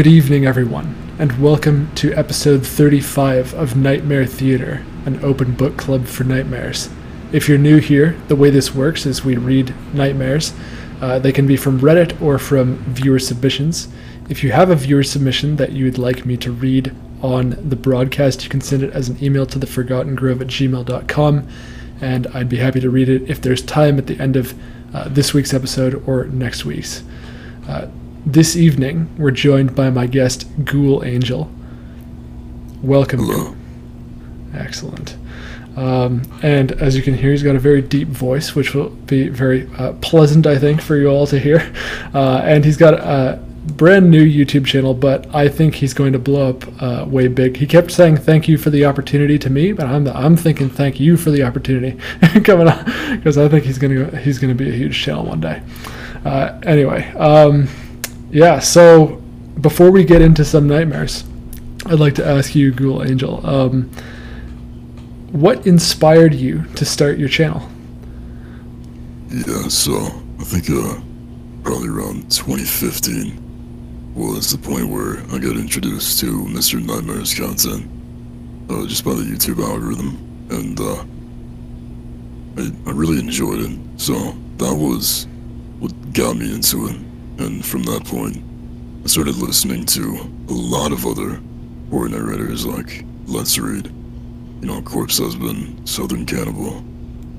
Good evening, everyone, and welcome to episode 35 of Nightmare Theatre, an open book club for nightmares. If you're new here, the way this works is we read nightmares. Uh, they can be from Reddit or from viewer submissions. If you have a viewer submission that you would like me to read on the broadcast, you can send it as an email to theforgottengrove at gmail.com, and I'd be happy to read it if there's time at the end of uh, this week's episode or next week's. Uh, this evening, we're joined by my guest, Ghoul Angel. Welcome. Hello. Excellent. Um, and as you can hear, he's got a very deep voice, which will be very uh, pleasant, I think, for you all to hear. Uh, and he's got a brand new YouTube channel, but I think he's going to blow up uh, way big. He kept saying thank you for the opportunity to me, but I'm I'm thinking thank you for the opportunity coming on because I think he's gonna he's gonna be a huge channel one day. Uh, anyway, um, yeah. So before we get into some nightmares, I'd like to ask you, Ghoul Angel. Um, what inspired you to start your channel? Yeah, so I think uh, probably around 2015 was the point where I got introduced to Mr. Nightmare's content uh, just by the YouTube algorithm, and uh, I, I really enjoyed it. So that was what got me into it, and from that point, I started listening to a lot of other horror narrators like Let's Read, you know, Corpse Husband, Southern Cannibal,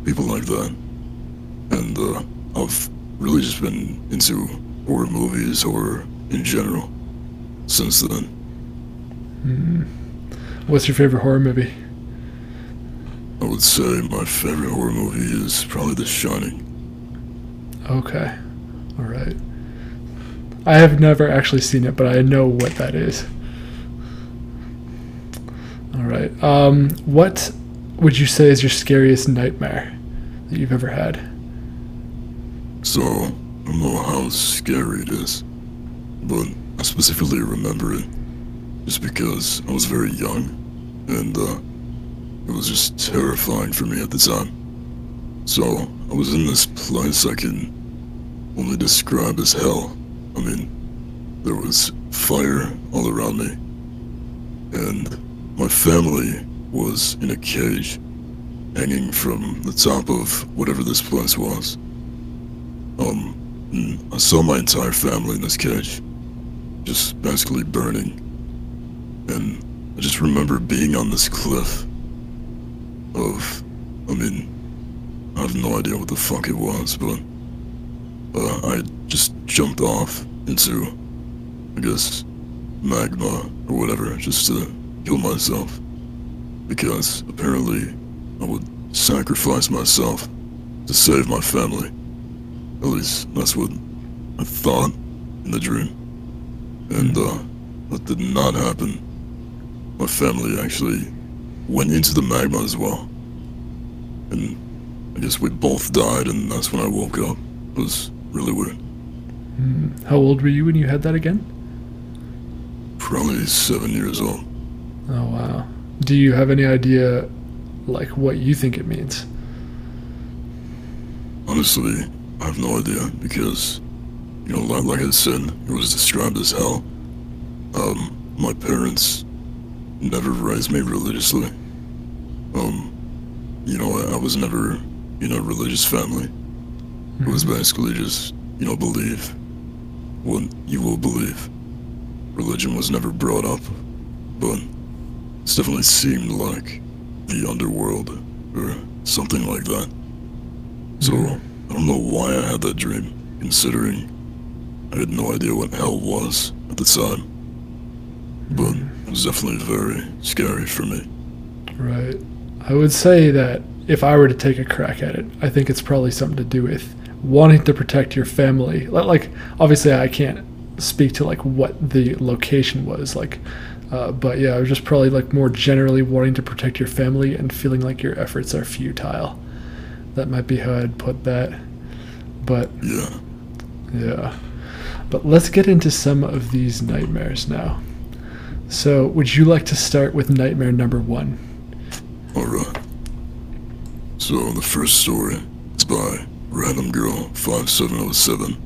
people like that. And uh, I've really just been into horror movies, horror in general, since then. What's your favorite horror movie? I would say my favorite horror movie is probably The Shining. Okay. All right. I have never actually seen it, but I know what that is. All right. Um, what would you say is your scariest nightmare that you've ever had? So, I don't know how scary it is, but I specifically remember it just because I was very young, and uh, it was just terrifying for me at the time. So, I was in this place I can only describe as hell. I mean, there was fire all around me, and my family was in a cage hanging from the top of whatever this place was. Um, I saw my entire family in this cage, just basically burning. And I just remember being on this cliff of, I mean, I have no idea what the fuck it was, but uh, I just jumped off into, I guess, magma or whatever, just to kill myself. Because apparently I would sacrifice myself to save my family. At least that's what I thought in the dream. And uh, that did not happen. My family actually went into the magma as well. And I guess we both died, and that's when I woke up. It was really weird. How old were you when you had that again? Probably seven years old. Oh wow. Do you have any idea, like, what you think it means? Honestly, I have no idea because, you know, like, like I said, it was described as hell. Um, my parents never raised me religiously. Um, you know, I, I was never in a religious family. It was basically just, you know, believe what you will believe. Religion was never brought up, but it's definitely seemed like the underworld or something like that. So, I don't know why I had that dream, considering I had no idea what hell was at the time. But mm. it was definitely very scary for me. Right. I would say that if I were to take a crack at it, I think it's probably something to do with wanting to protect your family. Like, obviously, I can't speak to like what the location was like, uh, but yeah, I was just probably like more generally wanting to protect your family and feeling like your efforts are futile. That might be how I'd put that. But Yeah. yeah. But let's get into some of these nightmares now. So, would you like to start with nightmare number one? Alright. So the first story is by Random Girl 5707,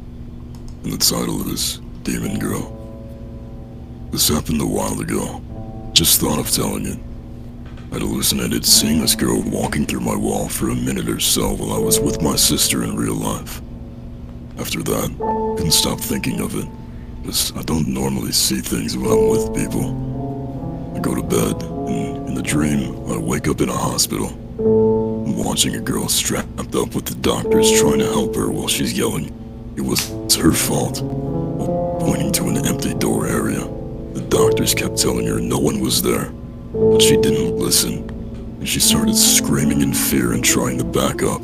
and the title is Demon Girl. This happened a while ago. Just thought of telling it. I'd hallucinated seeing this girl walking through my wall for a minute or so while I was with my sister in real life. After that, couldn't stop thinking of it, because I don't normally see things when I'm with people. I go to bed, and in the dream, I wake up in a hospital. Watching a girl strapped up with the doctors trying to help her while she's yelling, it was her fault, pointing to an empty door area. The doctors kept telling her no one was there, but she didn't listen, and she started screaming in fear and trying to back up.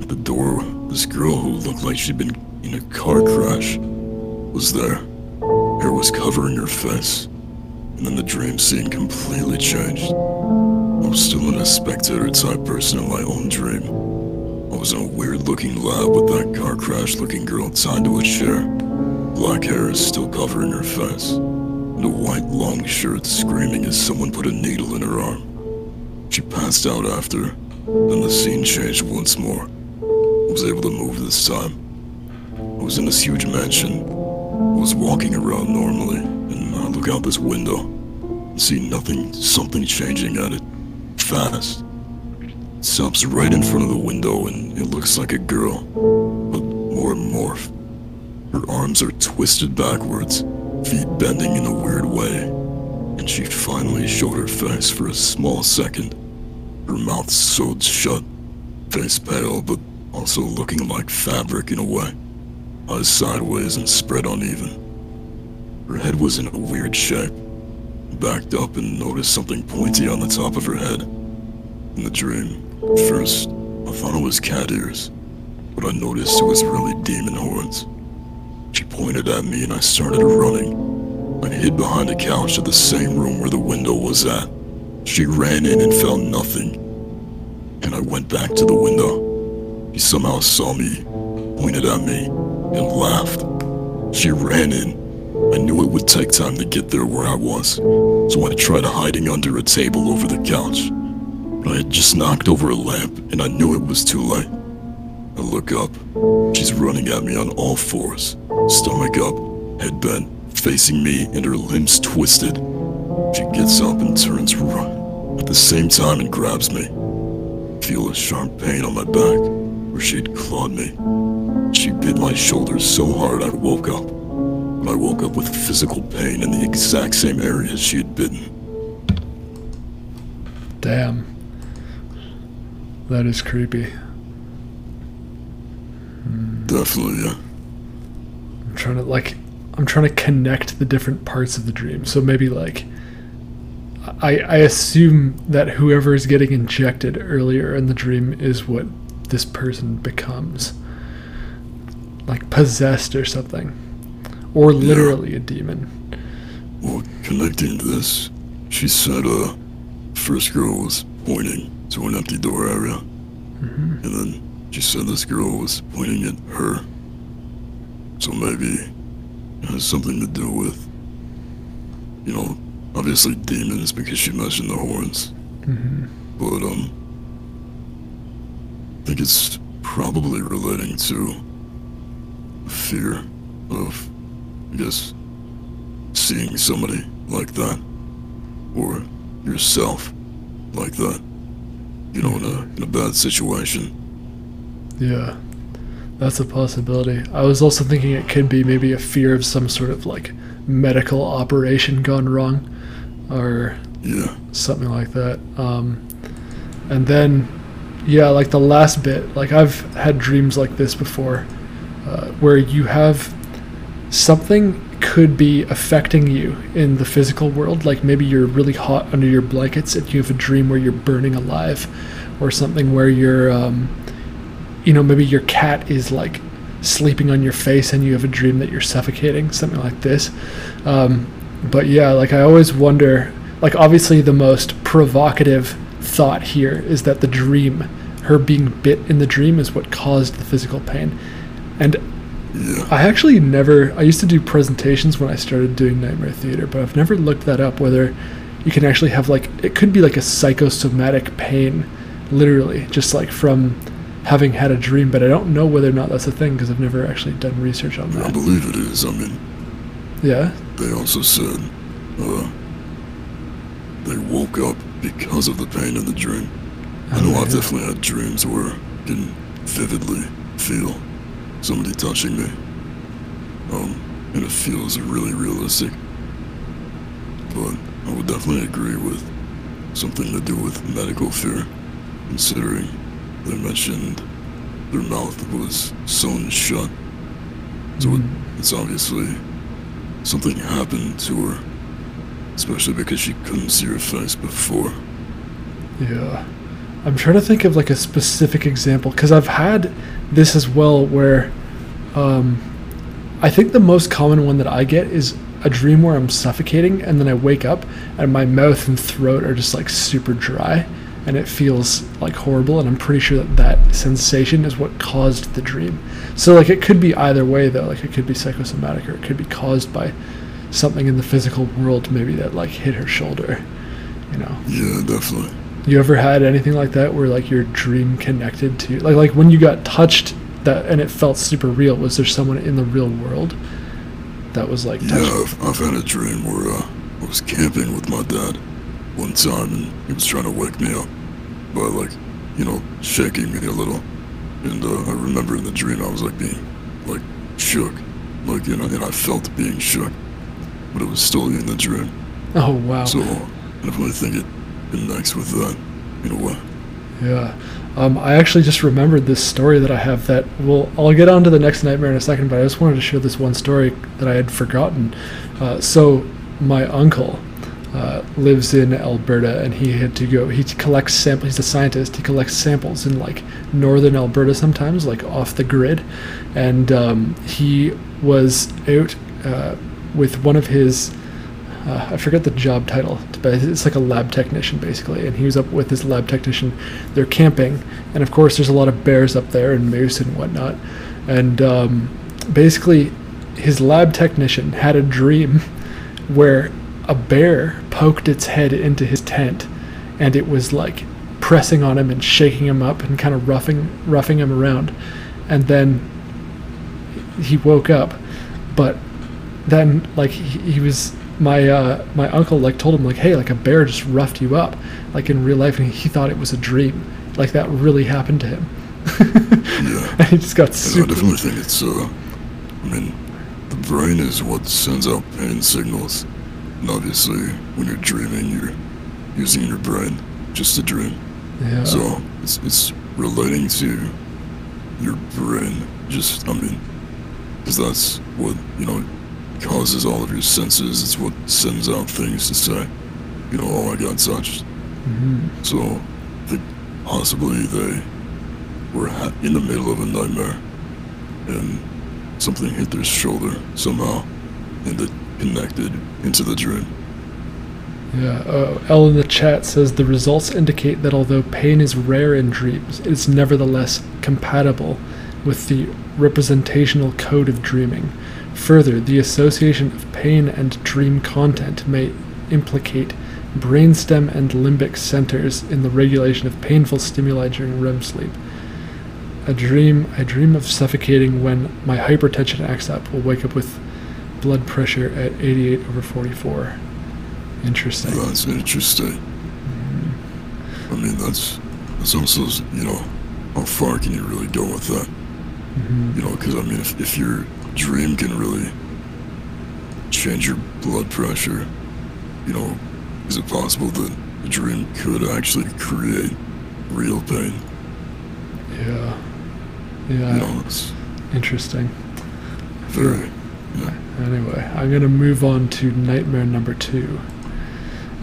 At the door, this girl who looked like she'd been in a car crash was there. Hair was covering her face, and then the dream scene completely changed. I was still in a spectator type person in my own dream. I was in a weird looking lab with that car crash looking girl tied to a chair. Black hair is still covering her face, and a white long shirt screaming as someone put a needle in her arm. She passed out after, then the scene changed once more. I was able to move this time. I was in this huge mansion. I was walking around normally, and I look out this window and see nothing, something changing at it. Fast. Stops right in front of the window, and it looks like a girl, but more morph. Her arms are twisted backwards, feet bending in a weird way, and she finally showed her face for a small second. Her mouth sewed shut, face pale, but also looking like fabric in a way. Eyes sideways and spread uneven. Her head was in a weird shape. Backed up and noticed something pointy on the top of her head. In the dream, first, I thought it was cat ears, but I noticed it was really demon horns. She pointed at me and I started running. I hid behind a couch at the same room where the window was at. She ran in and found nothing. And I went back to the window. She somehow saw me, pointed at me, and laughed. She ran in. I knew it would take time to get there where I was, so I tried hiding under a table over the couch. I had just knocked over a lamp, and I knew it was too late. I look up. She's running at me on all fours, stomach up, head bent, facing me, and her limbs twisted. She gets up and turns right at the same time and grabs me. Feel a sharp pain on my back where she'd clawed me. She bit my shoulder so hard I woke up. But I woke up with physical pain in the exact same area she had bitten. Damn. That is creepy. Definitely, yeah. I'm trying to like I'm trying to connect the different parts of the dream. So maybe like I I assume that whoever is getting injected earlier in the dream is what this person becomes. Like possessed or something. Or literally a demon. Well, connecting to this, she said, uh, first girl was pointing to an empty door area. And then she said this girl was pointing at her. So maybe it has something to do with, you know, obviously demons because she mentioned the horns. But, um, I think it's probably relating to fear of, I guess, seeing somebody like that, or yourself like that, you know, in a in a bad situation. Yeah. That's a possibility. I was also thinking it could be maybe a fear of some sort of like medical operation gone wrong or Yeah, something like that. Um, and then, yeah, like the last bit, like I've had dreams like this before, uh, where you have something could be affecting you in the physical world. Like maybe you're really hot under your blankets and you have a dream where you're burning alive, or something where you're, um, you know, maybe your cat is like sleeping on your face and you have a dream that you're suffocating, something like this. Um, but yeah, like I always wonder, like obviously the most provocative thought here is that the dream, her being bit in the dream, is what caused the physical pain. And. I actually never, I used to do presentations when I started doing Nightmare Theatre, but I've never looked that up whether you can actually have like, it could be like a psychosomatic pain, literally, just like from having had a dream, but I don't know whether or not that's a thing because I've never actually done research on that. I believe it is. I mean, Yeah. they also said uh, they woke up because of the pain in the dream. I Oh, know I've definitely had dreams where I can vividly feel somebody touching me. Um, and it feels really realistic. But I would definitely agree with something to do with medical fear, considering they mentioned their mouth was sewn shut. So it, it's obviously something happened to her, especially because she couldn't see her face before. Yeah. I'm trying to think of like a specific example because I've had this as well where um, I think the most common one that I get is a dream where I'm suffocating and then I wake up and my mouth and throat are just like super dry and it feels like horrible and I'm pretty sure that that sensation is what caused the dream. So like it could be either way though, like it could be psychosomatic or it could be caused by something in the physical world maybe that like hit her shoulder, you know. Yeah, definitely. You ever had anything like that where like your dream connected to like like when you got touched that and it felt super real? Was there someone in the real world that was like Yeah. I've, I've had a dream where uh, I was camping with my dad one time and he was trying to wake me up by like, you know, shaking me a little. And uh, I remember in the dream I was like being like shook, like you know, and I felt being shook, but it was still in the dream. Oh wow. So if I think it connects with that in a way. Yeah. Um, I actually just remembered this story that I have that well I'll get on to the next nightmare in a second, but I just wanted to share this one story that I had forgotten. Uh, so my uncle uh, lives in Alberta and he had to go he collects samples he's a scientist, he collects samples in like northern Alberta sometimes, like off the grid. And um, he was out uh, with one of his uh, I forget the job title, but it's like a lab technician basically. And he was up with his lab technician. They're camping, and of course, there's a lot of bears up there and moose and whatnot. And um, basically, his lab technician had a dream where a bear poked its head into his tent, and it was like pressing on him and shaking him up and kind of roughing roughing him around. And then he woke up, but then like he, he was my uh, my uncle like told him like hey like a bear just roughed you up like in real life and he thought it was a dream like that really happened to him Yeah. and he just got And I definitely think it's, uh, I mean, the brain is what sends out pain signals. And obviously, when you're dreaming, you're using your brain just to dream. yeah So it's, it's relating to your brain. Just, I mean, because that's what, you know, causes all of your senses. It's what sends out things to say, you know, oh, I got touched. Mhm. So I think possibly they were ha- in the middle of a nightmare and something hit their shoulder somehow and it connected into the dream. yeah uh, L in the chat says the results indicate that although pain is rare in dreams it is nevertheless compatible with the representational code of dreaming further the association of pain and dream content may implicate brainstem and limbic centers in the regulation of painful stimuli during REM sleep. A dream, I dream of suffocating when my hypertension acts up. Will wake up with blood pressure at 88 over 44. Interesting. That's interesting. Mm-hmm. I mean, that's that's also, you know, how far can you really go with that? Mhm. You know, because I mean, if, if your dream can really change your blood pressure, you know, is it possible that a dream could actually create real pain? Yeah. Yeah. You know, it's Interesting. very. Yeah. Anyway, I'm going to move on to nightmare number two.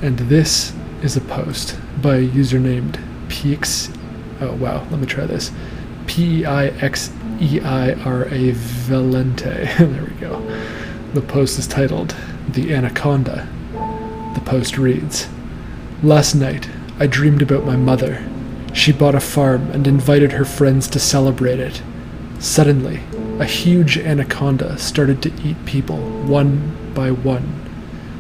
And this is a post by a user named Pix. Oh, wow. Let me try this. P E I X E I R A Valente. there we go. The post is titled The Anaconda. The post reads Last night, I dreamed about my mother. She bought a farm and invited her friends to celebrate it. Suddenly, a huge anaconda started to eat people, one by one.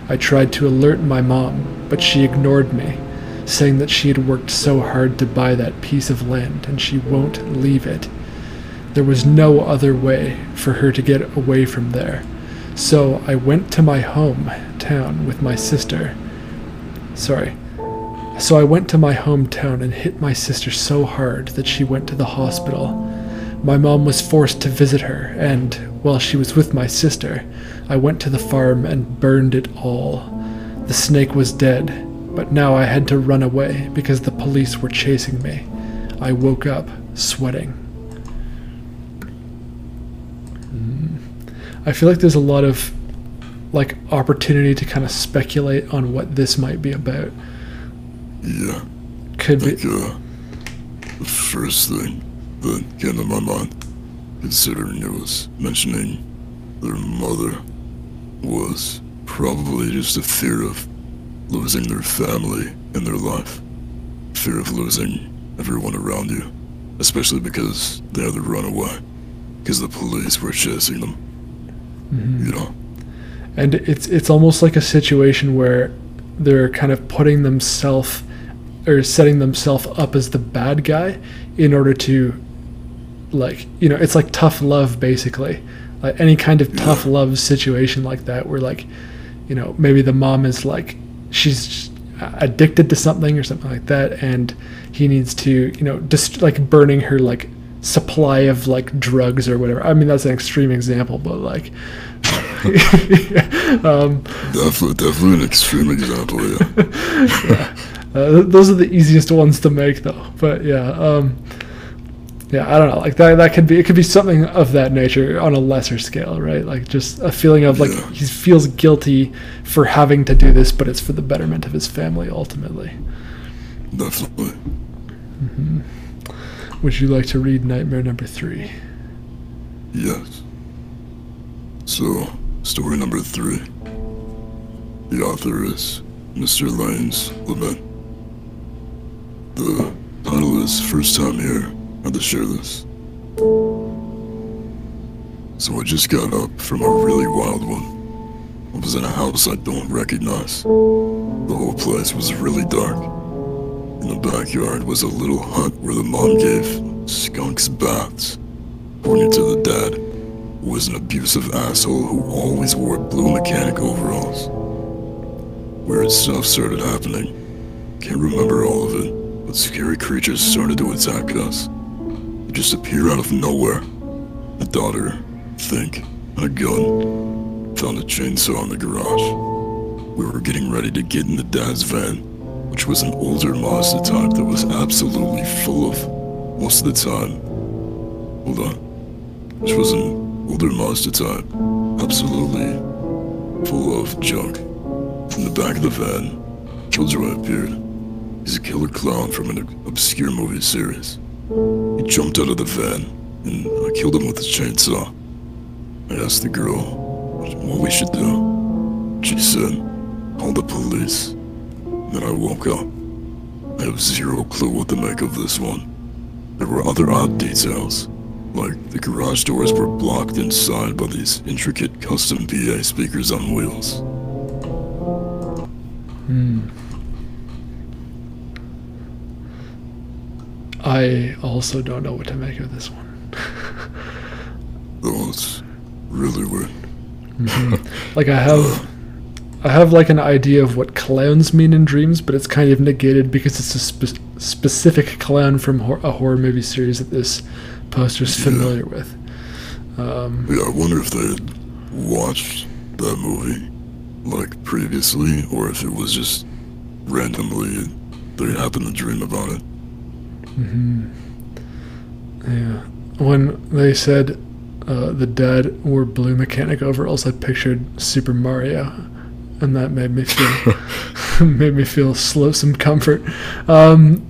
I tried to alert my mom, but she ignored me, saying that she had worked so hard to buy that piece of land and she won't leave it. There was no other way for her to get away from there, So I went to my hometown with my sister. Sorry. So I went to my hometown and hit my sister so hard that she went to the hospital. My mom was forced to visit her, and while she was with my sister, I went to the farm and burned it all. The snake was dead, but now I had to run away because the police were chasing me. I woke up sweating. I feel like there's a lot of like opportunity to kind of speculate on what this might be about. Yeah. Could I be uh, the first thing that came to my mind, considering it was mentioning their mother, was probably just a fear of losing their family and their life. Fear of losing everyone around you, especially because they had to run away, because the police were chasing them. Mm-hmm. You know? and it's it's almost like a situation where they're kind of putting themselves or setting themselves up as the bad guy in order to like you know it's like tough love basically. Like any kind of tough love situation like that where like you know maybe the mom is like she's addicted to something or something like that and he needs to you know just like burning her like supply of like drugs or whatever i mean that's an extreme example but like um, Definitely, definitely an extreme example, yeah. uh, those are the easiest ones to make though but yeah um yeah i don't know like that that could be it could be something of that nature on a lesser scale right like just a feeling of like Yeah. he feels guilty for having to do this but it's for the betterment of his family ultimately Definitely. Would you like to read nightmare number three Yes. So, story number three. The author is Mr. Lane's Lament. The title is First Time Here. I had to share this. So I just got up from a really wild one. I was in a house I don't recognize. The whole place was really dark. In the backyard was a little hut where the mom gave skunks baths. According to the dad, who was an abusive asshole who always wore blue mechanic overalls. Weird stuff started happening. Can't remember all of it, but scary creatures started to attack us. They just appear out of nowhere. A daughter, think, and a gun. Found a chainsaw in the garage. We were getting ready to get in the dad's van, which was an older Mazda type that was absolutely full of, most of the time. Hold on which was an older Mazda type, absolutely full of junk. From the back of the van, Killjoy appeared. He's a killer clown from an obscure movie series. He jumped out of the van, and I killed him with a chainsaw. I asked the girl what we should do. She said, call the police. Then I woke up. I have zero clue what to make of this one. There were other odd details, like the garage doors were blocked inside by these intricate custom PA speakers on wheels. Hmm. i also don't know what to make of this one That was really weird. like i have i have like an idea of what clowns mean in dreams but it's kind of negated because it's a spe- specific clown from hor- a horror movie series that this poster is familiar with um, Yeah, I wonder if they had watched that movie like previously, or if it was just randomly they happened to dream about it. Mm-hmm. Yeah. When they said uh, the dead wore blue mechanic overalls, I pictured Super Mario, and that made me feel made me feel slow some comfort. Um,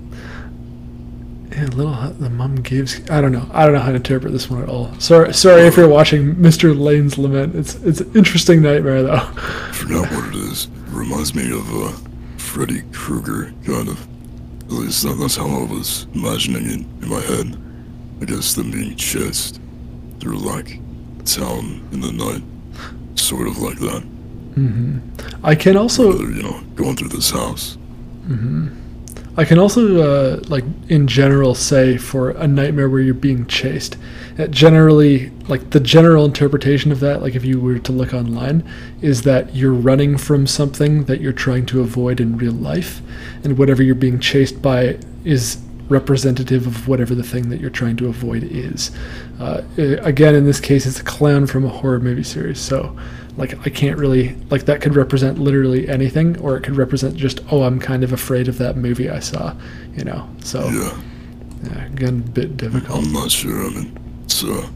yeah, little Hut- the mom gives. I don't know. I don't know how to interpret this one at all. Sorry, sorry if you're watching Mr. Lane's Lament. It's it's an interesting nightmare though. I forgot what it is. It reminds me of uh, Freddy Krueger, kind of. At least that, that's how I was imagining it in my head. I guess them being chased through like town in the night, sort of like that. I can also you know, going through this house. Hmm. I can also, uh, like, in general, say for a nightmare where you're being chased, it generally like the general interpretation of that, like if you were to look online, is that you're running from something that you're trying to avoid in real life, and whatever you're being chased by is representative of whatever the thing that you're trying to avoid is. Uh, again, in this case, it's a clown from a horror movie series, so like I can't really like that could represent literally anything, or it could represent just oh I'm kind of afraid of that movie I saw, you know. So Yeah, yeah, again, a bit difficult. I'm not sure. I mean, it's uh,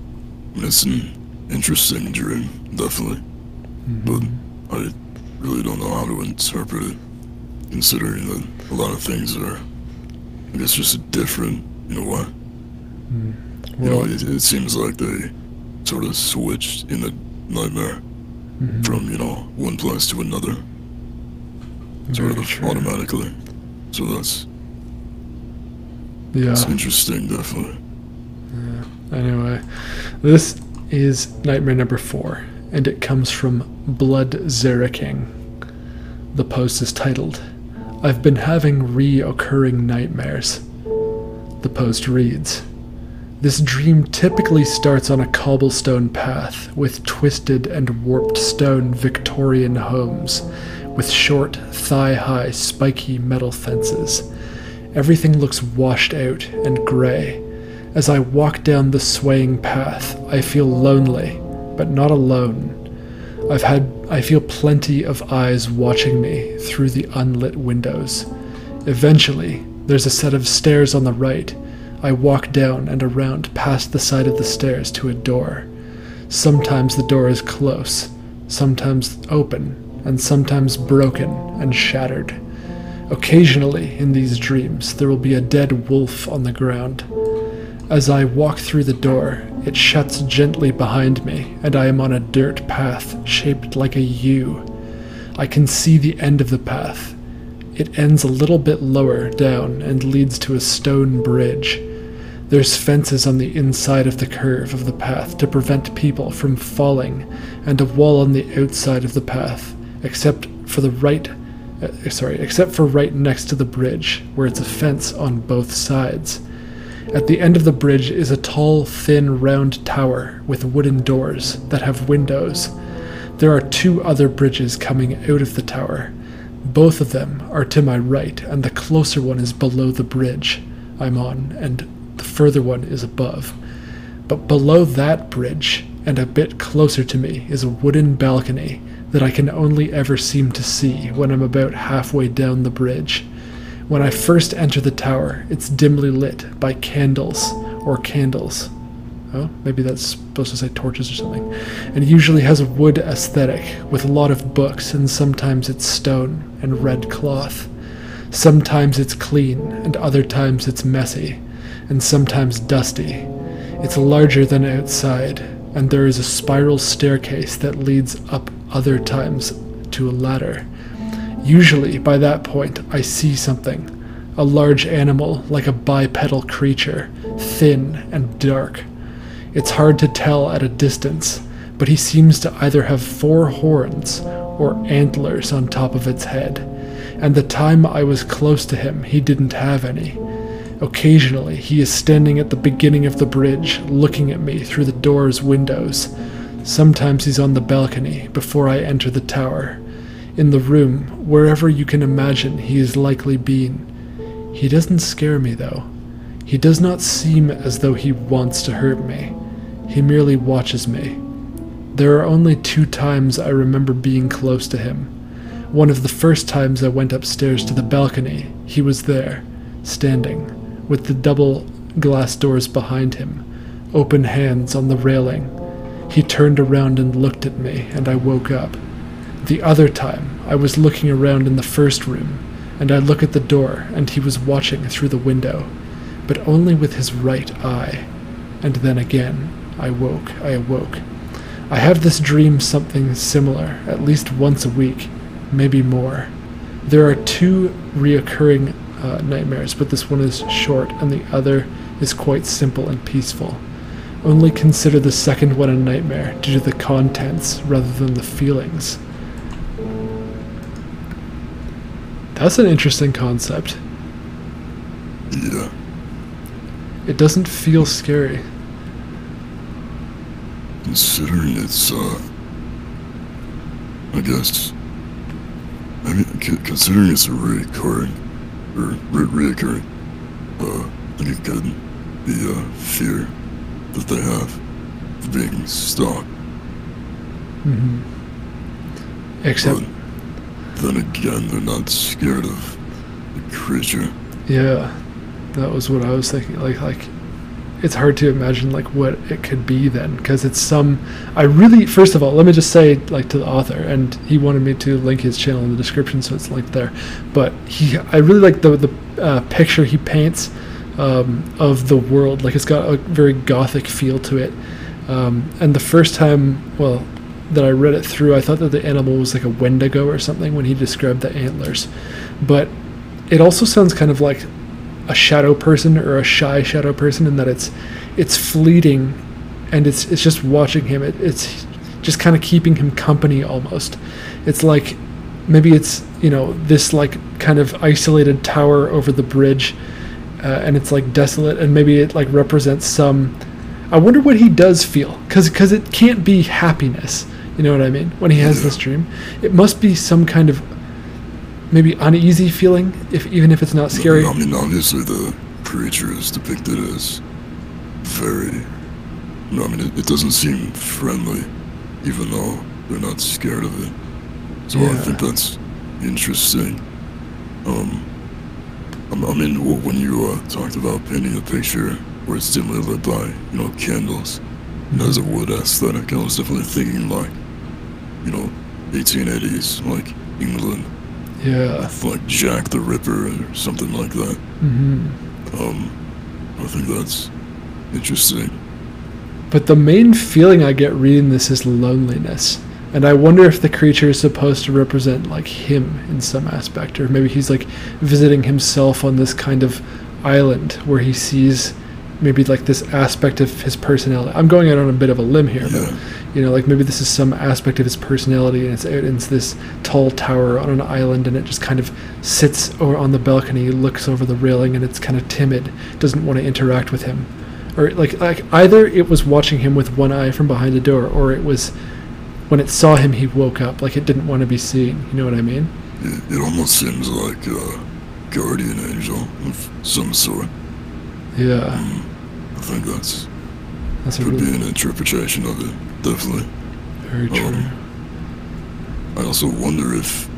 it's an interesting dream, definitely, but I really don't know how to interpret it, considering that a lot of things are, I guess, just different in a way. You know, it, it seems like they sort of switched in the nightmare mhm, from you know one place to another, sort very of true. automatically. So that's Yeah. that's interesting, definitely. Anyway, this is nightmare number four, and it comes from Blood Zeraking. The post is titled, I've been having reoccurring nightmares. The post reads, This dream typically starts on a cobblestone path with twisted and warped stone Victorian homes, with short, thigh high, spiky metal fences. Everything looks washed out and grey. As I walk down the swaying path, I feel lonely, but not alone. I've had I feel plenty of eyes watching me through the unlit windows. Eventually, there's a set of stairs on the right. I walk down and around past the side of the stairs to a door. Sometimes the door is close, sometimes open, and sometimes broken and shattered. Occasionally, in these dreams, there will be a dead wolf on the ground. As I walk through the door, it shuts gently behind me, and I am on a dirt path shaped like a U. I can see the end of the path. It ends a little bit lower down and leads to a stone bridge. There's fences on the inside of the curve of the path to prevent people from falling, and a wall on the outside of the path, except for the right uh, sorry, except for right next to the bridge, where it's a fence on both sides. At the end of the bridge is a tall, thin, round tower with wooden doors that have windows. There are two other bridges coming out of the tower. Both of them are to my right, and the closer one is below the bridge I'm on, and the further one is above. But below that bridge, and a bit closer to me, is a wooden balcony that I can only ever seem to see when I'm about halfway down the bridge. When I first enter the tower, it's dimly lit by candles or candles. Oh, maybe that's supposed to say torches or something. And usually has a wood aesthetic with a lot of books, and sometimes it's stone and red cloth. Sometimes it's clean, and other times it's messy, and sometimes dusty. It's larger than outside, and there is a spiral staircase that leads up other times to a ladder. Usually, by that point, I see something a large animal like a bipedal creature, thin and dark. It's hard to tell at a distance, but he seems to either have four horns or antlers on top of its head, and the time I was close to him, he didn't have any. Occasionally, he is standing at the beginning of the bridge, looking at me through the door's windows. Sometimes he's on the balcony before I enter the tower. In the room, wherever you can imagine he is likely been. He doesn't scare me, though. He does not seem as though he wants to hurt me. He merely watches me. There are only two times I remember being close to him. One of the first times I went upstairs to the balcony, he was there, standing, with the double glass doors behind him, open hands on the railing. He turned around and looked at me, and I woke up. The other time, I was looking around in the first room, and I look at the door, and he was watching through the window, but only with his right eye. And then again, I woke, I awoke. I have this dream something similar, at least once a week, maybe more. There are two reoccurring uh, nightmares, but this one is short, and the other is quite simple and peaceful. Only consider the second one a nightmare due to the contents rather than the feelings. That's an interesting concept. Yeah. It doesn't feel scary. considering it's, uh, I guess, I mean, considering it's a reoccurring, or re- reoccurring, uh, I think it could be a fear that they have of being stalked. hmm Except, But then again, they're not scared of the creature. yeah, that was what I was thinking. Like, like, it's hard to imagine like what it could be then, because it's some. I really, first of all, let me just say like to the author, and he wanted me to link his channel in the description, so it's linked there. But he, I really like the the uh, picture he paints um, of the world. Like, it's got a very gothic feel to it. Um, and the first time, well, that I read it through, I thought that the animal was like a wendigo or something when he described the antlers. But it also sounds kind of like a shadow person or a shy shadow person and that it's it's fleeting and it's it's just watching him. It, it's just kind of keeping him company almost. It's like maybe it's you know this like kind of isolated tower over the bridge, uh, and it's like desolate, and maybe it like represents some. I wonder what he does feel, because because it can't be happiness. You know what I mean? When he has this dream, it must be some kind of maybe uneasy feeling, if even if it's not scary. I mean, obviously the creature is depicted as very. No, I mean, it, it doesn't seem friendly, even though they're not scared of it. So I think that's interesting. Um, I I mean, when you uh, talked about painting a picture where it's dimly lit by, you know, candles, and has a wood aesthetic, I was definitely thinking like, you know, 1880s, like England, Yeah. like Jack the Ripper or something like that. hmm Um, I think that's interesting. But the main feeling I get reading this is loneliness. And I wonder if the creature is supposed to represent like him in some aspect, or maybe he's like visiting himself on this kind of island where he sees maybe like this aspect of his personality. I'm going out on a bit of a limb here, but Yeah, you know, like maybe this is some aspect of his personality, and it's it's this tall tower on an island, and it just kind of sits or on the balcony, looks over the railing, and it's kind of timid, doesn't want to interact with him, or like like either it was watching him with one eye from behind the door, or it was when it saw him, he woke up, like it didn't want to be seen. You know what I mean? it, it almost seems like a guardian angel of some sort. Yeah, Mm, I think that's that's a could be an interpretation of it. Definitely. very true. Um, I also wonder if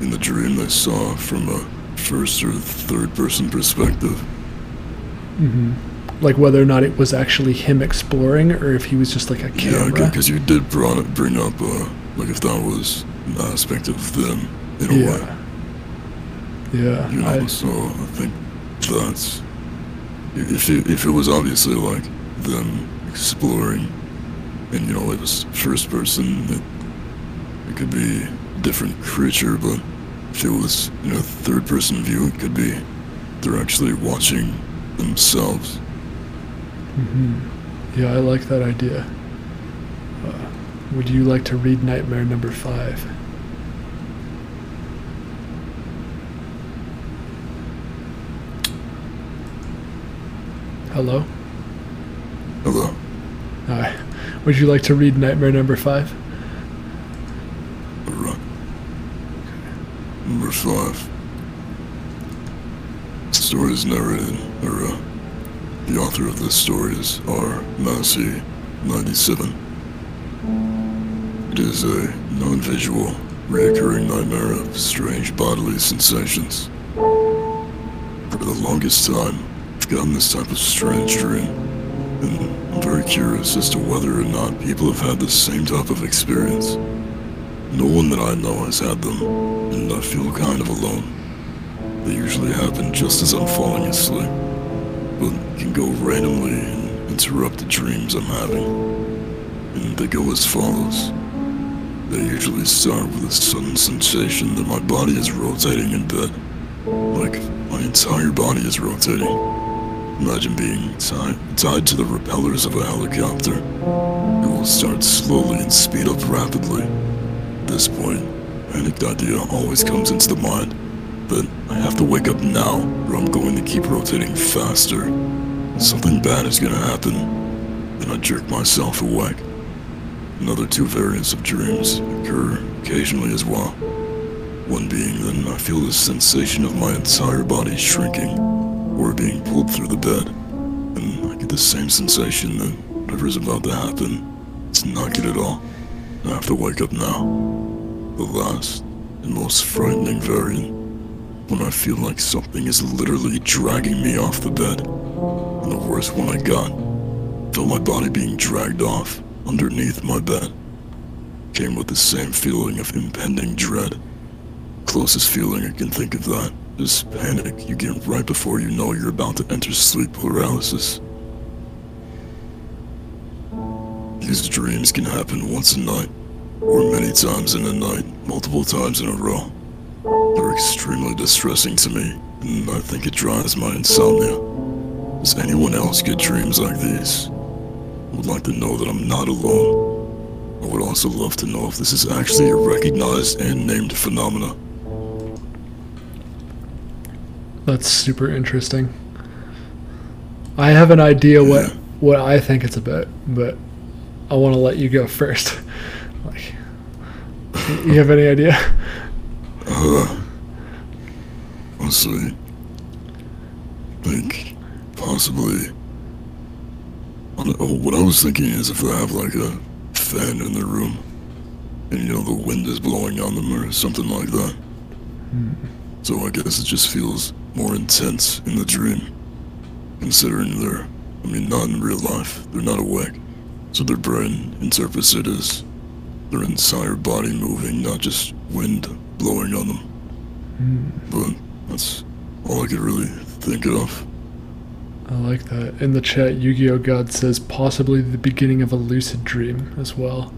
in the dream they saw from a first or third person perspective. hmm Like whether or not it was actually him exploring, or if he was just like a kid. Yeah, camera. because you did bring up uh, like if that was an aspect of them in a way. Yeah. Yeah. You know, I, so I think that's if it, if it was obviously like them exploring, and you know it was first person, it, it could be a different creature. But if it was you know third person view, it could be they're actually watching themselves. Mm-hmm. Yeah, I like that idea. Uh, would you like to read Nightmare number five? Hello? Hello. Hi. Would you like to read Nightmare number five? Alright. Number five. The story is narrated, or uh, the author of this story is R. Massey, 97. It is a non-visual, reoccurring nightmare of strange bodily sensations. For the longest time, I've gotten this type of strange dream, I'm very curious as to whether or not people have had the same type of experience. No one that I know has had them, and I feel kind of alone. They usually happen just as I'm falling asleep, but can go randomly and interrupt the dreams I'm having. And they go as follows. They usually start with a sudden sensation that my body is rotating in bed, like my entire body is rotating. Imagine being tied, tied to the propellers of a helicopter. It will start slowly and speed up rapidly. At this point, panicked idea always comes into the mind that I have to wake up now or I'm going to keep rotating faster. Something bad is gonna happen, and I jerk myself awake. Another two variants of dreams occur occasionally as well. One being then I feel the sensation of my entire body shrinking or being pulled through the bed. And I get the same sensation that whatever's about to happen, it's not good at all. I have to wake up now. The last and most frightening variant when I feel like something is literally dragging me off the bed. And the worst one I got, felt my body being dragged off underneath my bed. Came with the same feeling of impending dread. Closest feeling I can think of that is panic you get right before you know you're about to enter sleep paralysis. These dreams can happen once a night, or many times in a night, multiple times in a row. They're extremely distressing to me, and I think it drives my insomnia. Does anyone else get dreams like these? I would like to know that I'm not alone. I would also love to know if this is actually a recognized and named phenomena. That's super interesting. I have an idea what what I think it's about, but I want to let you go first. like, you have any idea? Uh, honestly, think possibly. I know, what I was thinking is if they have like a fan in their room, and you know the wind is blowing on them or something like that. So I guess it just feels more intense in the dream, considering they're, I mean, not in real life. They're not awake, so their brain interprets it as their entire body moving, not just wind blowing on them. But that's all I could really think of. I like that. In the chat, Yu-Gi-Oh God says possibly the beginning of a lucid dream as well.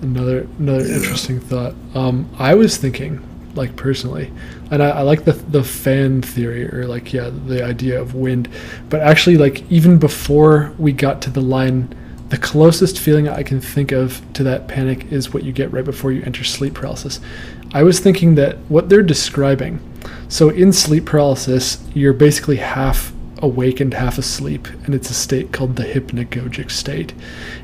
Another another Yeah. interesting thought. Um, I was thinking, like personally, and I, I like the the fan theory or like yeah the idea of wind, but actually like even before we got to the line, the closest feeling I can think of to that panic is what you get right before you enter sleep paralysis. I was thinking that what they're describing. So in sleep paralysis, you're basically half awake and half asleep, and it's a state called the hypnagogic state.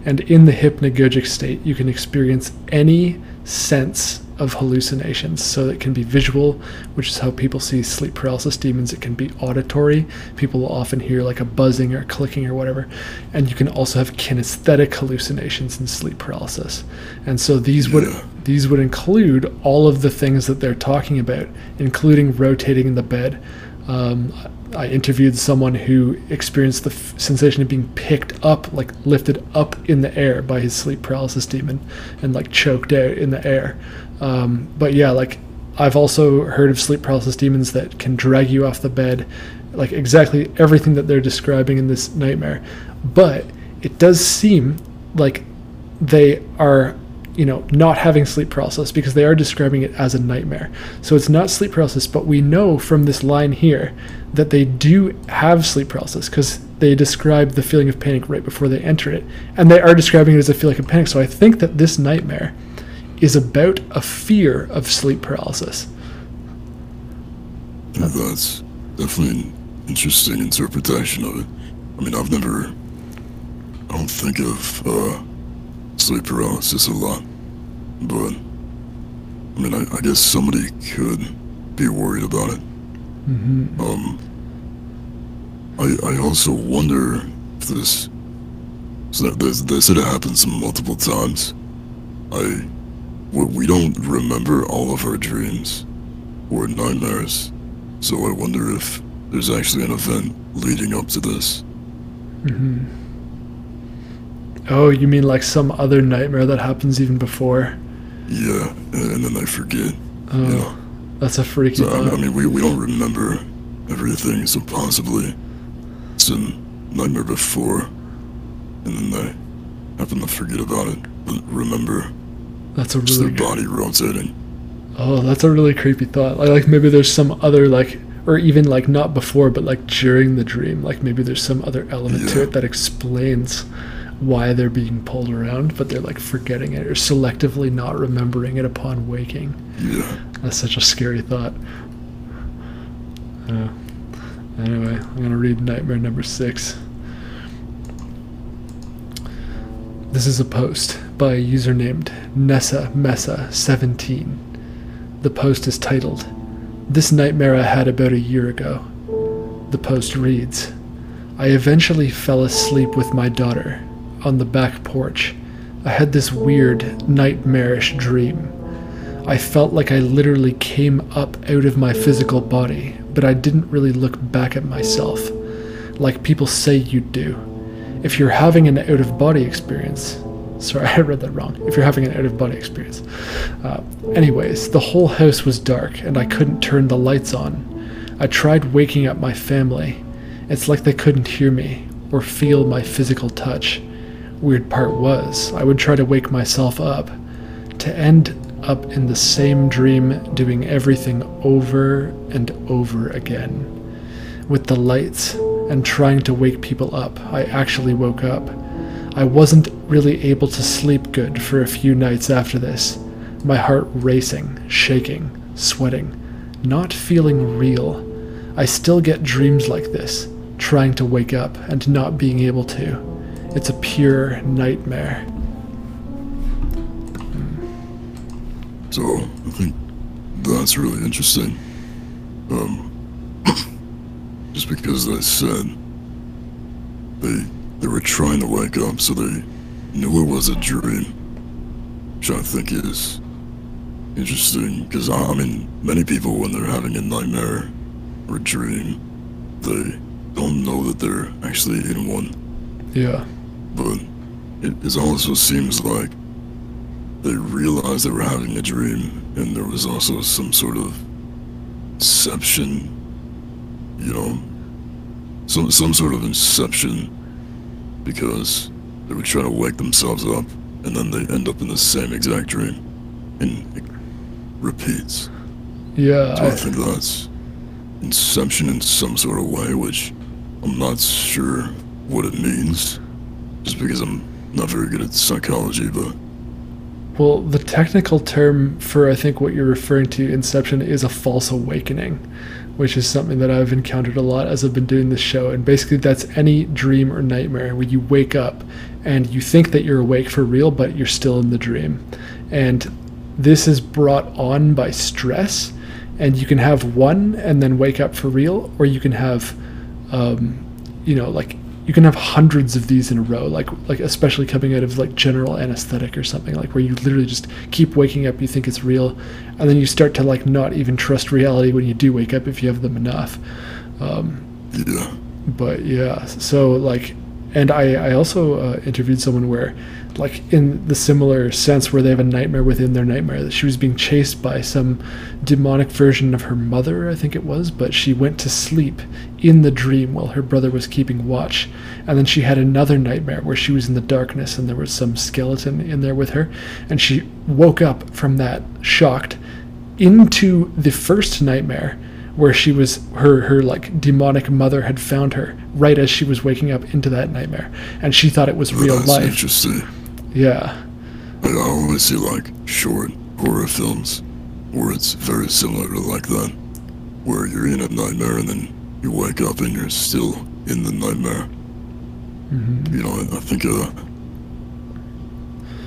And in the hypnagogic state, you can experience any sense of hallucinations. So it can be visual, which is how people see sleep paralysis demons. It can be auditory. People will often hear like a buzzing or clicking or whatever. And you can also have kinesthetic hallucinations in sleep paralysis. And so these would these would include all of the things that they're talking about, including rotating in the bed. Um, I interviewed someone who experienced the f- sensation of being picked up, like lifted up in the air by his sleep paralysis demon, and like choked out in the air. Um, but yeah, like I've also heard of sleep paralysis demons that can drag you off the bed, like exactly everything that they're describing in this nightmare. But it does seem like they are you know not having sleep paralysis because they are describing it as a nightmare. So it's not sleep paralysis but we know from this line here that they do have sleep paralysis because they describe the feeling of panic right before they enter it. And they are describing it as a feeling of panic. So i think that this nightmare is about a fear of sleep paralysis Yeah, that's definitely an interesting interpretation of it. I mean, I've never. I don't think of uh, sleep paralysis a lot, but I mean, I, I guess somebody could be worried about it. mm-hmm. Um, I I also wonder if this. So they, they said it happens multiple times. I, we, we don't remember all of our dreams or nightmares, so I wonder if there's actually an event leading up to this. Mm-hmm. oh you mean like some other nightmare that happens even before Yeah, and, then I forget. oh You know. that's a freaky So I, I mean, we we don't remember everything, so possibly it's a nightmare before, and then I happen to forget about it, but remember that's a just really their body rotating. Oh, that's a really creepy thought. Like, like maybe there's some other like, or even like not before, but like during the dream. Like maybe there's some other element to it that explains why they're being pulled around, but they're like forgetting it or selectively not remembering it upon waking. Yeah, That's such a scary thought. Uh, anyway, I'm gonna read nightmare number six. This is a post by a user named Nessa Mesa 17. The post is titled, This Nightmare I Had About a Year Ago. The post reads, I eventually fell asleep with my daughter on the back porch. I had this weird, nightmarish dream. I felt like I literally came up out of my physical body, but I didn't really look back at myself, like people say you do. If you're having an out of body experience, sorry, I read that wrong. If you're having an out of body experience. Uh, anyways, the whole house was dark and I couldn't turn the lights on. I tried waking up my family. It's like they couldn't hear me or feel my physical touch. Weird part was, I would try to wake myself up. To end up in the same dream, doing everything over and over again. With the lights and trying to wake people up, I actually woke up. I wasn't really able to sleep good for a few nights after this. My heart racing, shaking, sweating, not feeling real. I still get dreams like this, trying to wake up and not being able to. It's a pure nightmare. So I think that's really interesting. Um, just because I said they they were trying to wake up, so they knew it was a dream, which I think is interesting. Because I mean, many people when they're having a nightmare or a dream, they don't know that they're actually in one. Yeah. But it, it also seems like they realized they were having a dream, and there was also some sort of inception, you know, some some sort of inception, because they were trying to wake themselves up, and then they end up in the same exact dream, and it repeats. Yeah. So I, I think that's inception in some sort of way, which I'm not sure what it means, just because I'm not very good at psychology, but. Well, the technical term for I think what you're referring to, Inception, is a false awakening, which is something that I've encountered a lot as I've been doing this show. And basically, that's any dream or nightmare where you wake up and you think that you're awake for real, but you're still in the dream. And this is brought on by stress, and you can have one and then wake up for real, or you can have, um, you know, like you can have hundreds of these in a row like like especially coming out of like general anesthetic or something like where you literally just keep waking up you think it's real and then you start to like not even trust reality when you do wake up if you have them enough. Um, yeah. but yeah so like and i i also uh, interviewed someone where like in the similar sense where they have a nightmare within their nightmare that she was being chased by some demonic version of her mother i think it was but she went to sleep in the dream while her brother was keeping watch. And then she had another nightmare where she was in the darkness and there was some skeleton in there with her. And she woke up from that shocked into the first nightmare where she was her her like demonic mother had found her right as she was waking up into that nightmare. And she thought it was oh, real That's life. interesting. Yeah I always see like short horror films where it's very similar to like that, where you're in a nightmare and then you wake up and you're still in the nightmare. hmm You know, I, I think uh,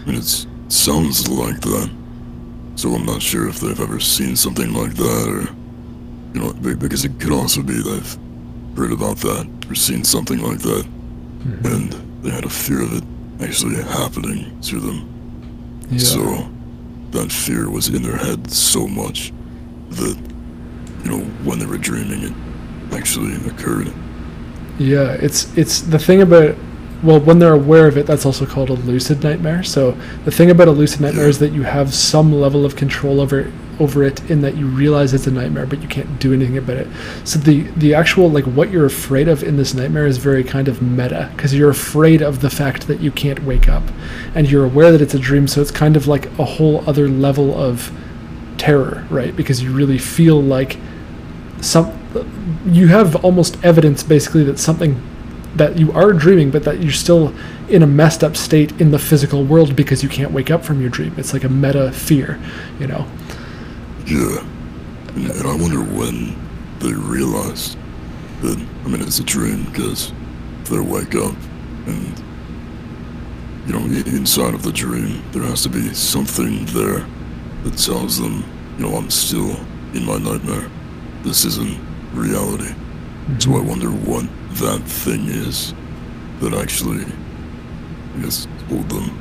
I mean it sounds like that. So I'm not sure if they've ever seen something like that or, you know, because it could also be they've heard about that or seen something like that Mm-hmm. and they had a fear of it actually happening to them. yeah So that fear was in their head so much that, you know, when they were dreaming, it actually occurred. Yeah, it's it's the thing about well, when they're aware of it, that's also called a lucid nightmare. So the thing about a lucid nightmare is that you have some level of control over over it in that you realize it's a nightmare, but you can't do anything about it. So the the actual like what you're afraid of in this nightmare is very kind of meta because you're afraid of the fact that you can't wake up, and you're aware that it's a dream. So it's kind of like a whole other level of terror, right? Because you really feel like some you have almost evidence basically that something that you are dreaming but that you're still in a messed up state in the physical world because you can't wake up from your dream it's like a meta fear you know Yeah. And, I wonder when they realize that, I mean, it's a dream because they wake up and you know, inside of the dream, there has to be something there that tells them, you know, I'm still in my nightmare. This isn't reality. So I wonder what that thing is that actually, I guess, told them.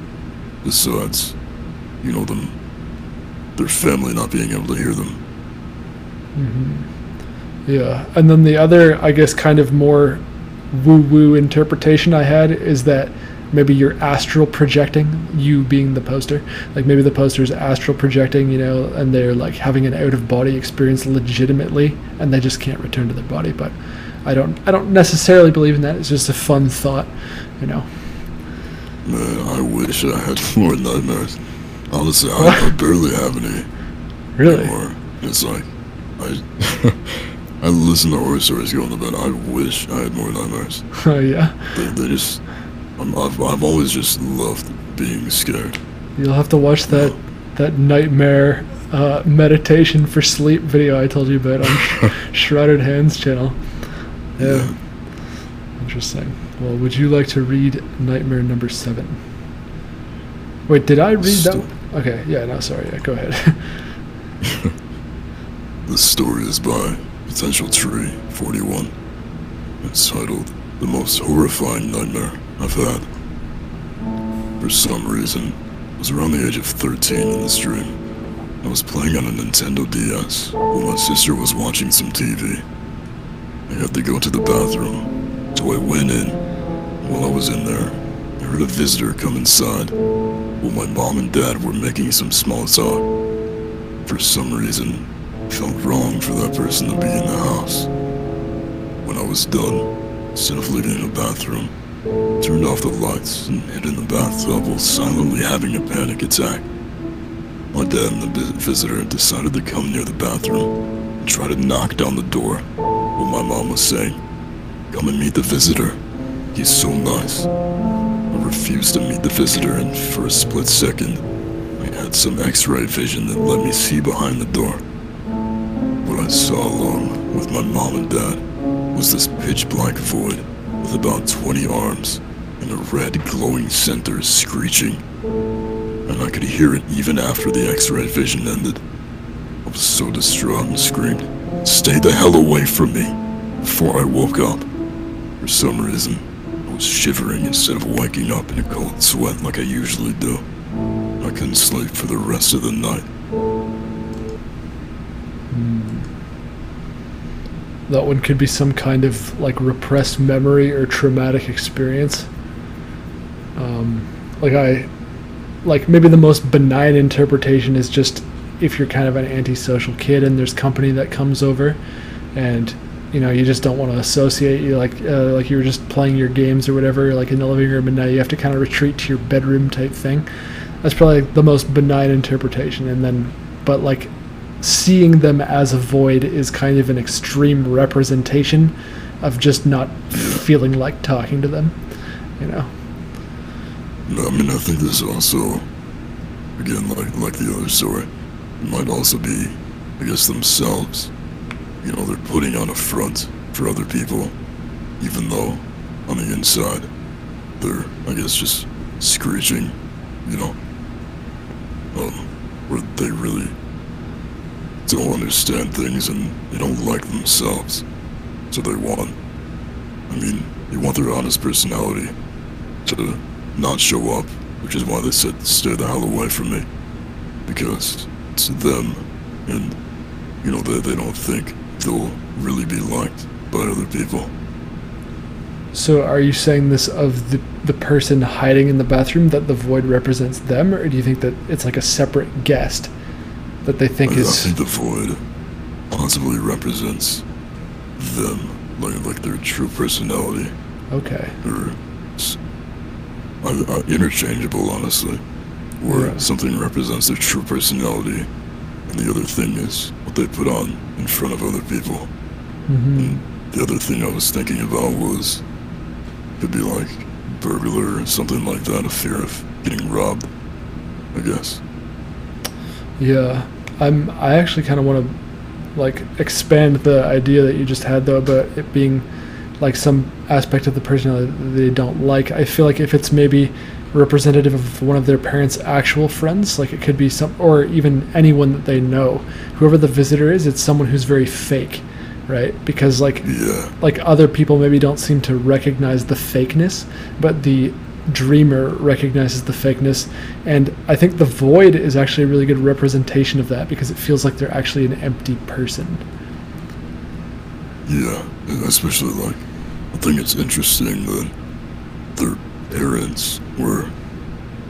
Besides, you know, them, their family not being able to hear them. Mm-hmm. Yeah, and then the other, I guess, kind of more woo-woo interpretation I had is that maybe you're astral projecting, you being the poster. Like maybe the poster is astral projecting, you know, and they're like having an out-of-body experience legitimately, and they just can't return to their body. But I don't, I don't necessarily believe in that. It's just a fun thought, you know. Man, I wish I had more nightmares. Honestly, I, I barely have any Really? anymore. It's like, I, I listen to horror stories going to bed. I wish I had more nightmares. Oh yeah. They, they just, I'm, I've, I've always just loved being scared. You'll have to watch that that nightmare uh, meditation for sleep video I told you about on Sh- Shrouded Hands channel. Yeah. Yeah. Interesting. Well, would you like to read Nightmare number seven? Wait, did I read that? Okay. Yeah. No. Sorry. Yeah. Go ahead. This story is by Potential Tree 41. It's titled The Most Horrifying Nightmare I've Had. For some reason, I was around the age of 13 in this dream. I was playing on a Nintendo DS while my sister was watching some TV. I had to go to the bathroom, so I went in. While I was in there, I heard a visitor come inside while my mom and dad were making some small talk. For some reason, felt wrong for that person to be in the house. When I was done, of leaving the bathroom, turned off the lights and hid in the bathtub while silently having a panic attack. My dad and the visitor decided to come near the bathroom and try to knock down the door while my mom was saying, Come and meet the visitor. He's so nice. Refused to meet the visitor, and for a split second, I had some x-ray vision that let me see behind the door. What I saw along with my mom and dad was this pitch black void with about 20 arms and a red glowing center screeching. And I could hear it even after the x-ray vision ended. I was so distraught and screamed, Stay the hell away from me! Before I woke up. For some reason, was shivering instead of waking up in a cold sweat like I usually do. I couldn't sleep for the rest of the night. that one could be some kind of like repressed memory or traumatic experience. Um, like I, like maybe the most benign interpretation is just if you're kind of an antisocial kid and there's company that comes over, and you know you just don't want to associate you like uh, like you were just playing your games or whatever like in the living room and now you have to kind of retreat to your bedroom type thing. That's probably the most benign interpretation, and then but like seeing them as a void is kind of an extreme representation of just not feeling like talking to them. You know. No, I mean, I think this also, again, like like the other story, might also be, I guess, themselves. You know, they're putting on a front for other people, even though on the inside, they're, I guess, just screeching. You know, um, where they really don't understand things and they don't like themselves, so they want. I mean, they want their honest personality to not show up, which is why they said stay the hell away from me. Because it's them, and, you know, they, they don't think they'll really be liked by other people. So are you saying this of the the person hiding in the bathroom that the void represents them, or do you think that it's like a separate guest that they think I, I is? think the void possibly represents them, like, like their true personality, Okay. or uh, uh, interchangeable, honestly. Where Yeah. something represents their true personality, and the other thing is they put on in front of other people. hmm And the other thing I was thinking about was could be like burglar or something like that, a fear of getting robbed. I guess. Yeah, I'm. I actually kind of want to like expand the idea that you just had though about it being like some aspect of the personality that they don't like. I feel like if it's maybe representative of one of their parents' actual friends, like it could be some, or even anyone that they know, whoever the visitor is, it's someone who's very fake, right? Because like Yeah. like other people maybe don't seem to recognize the fakeness, but the dreamer recognizes the fakeness and i think the void is actually a really good representation of that because it feels like they're actually an empty person Yeah, and especially like, I think it's interesting that their parents were,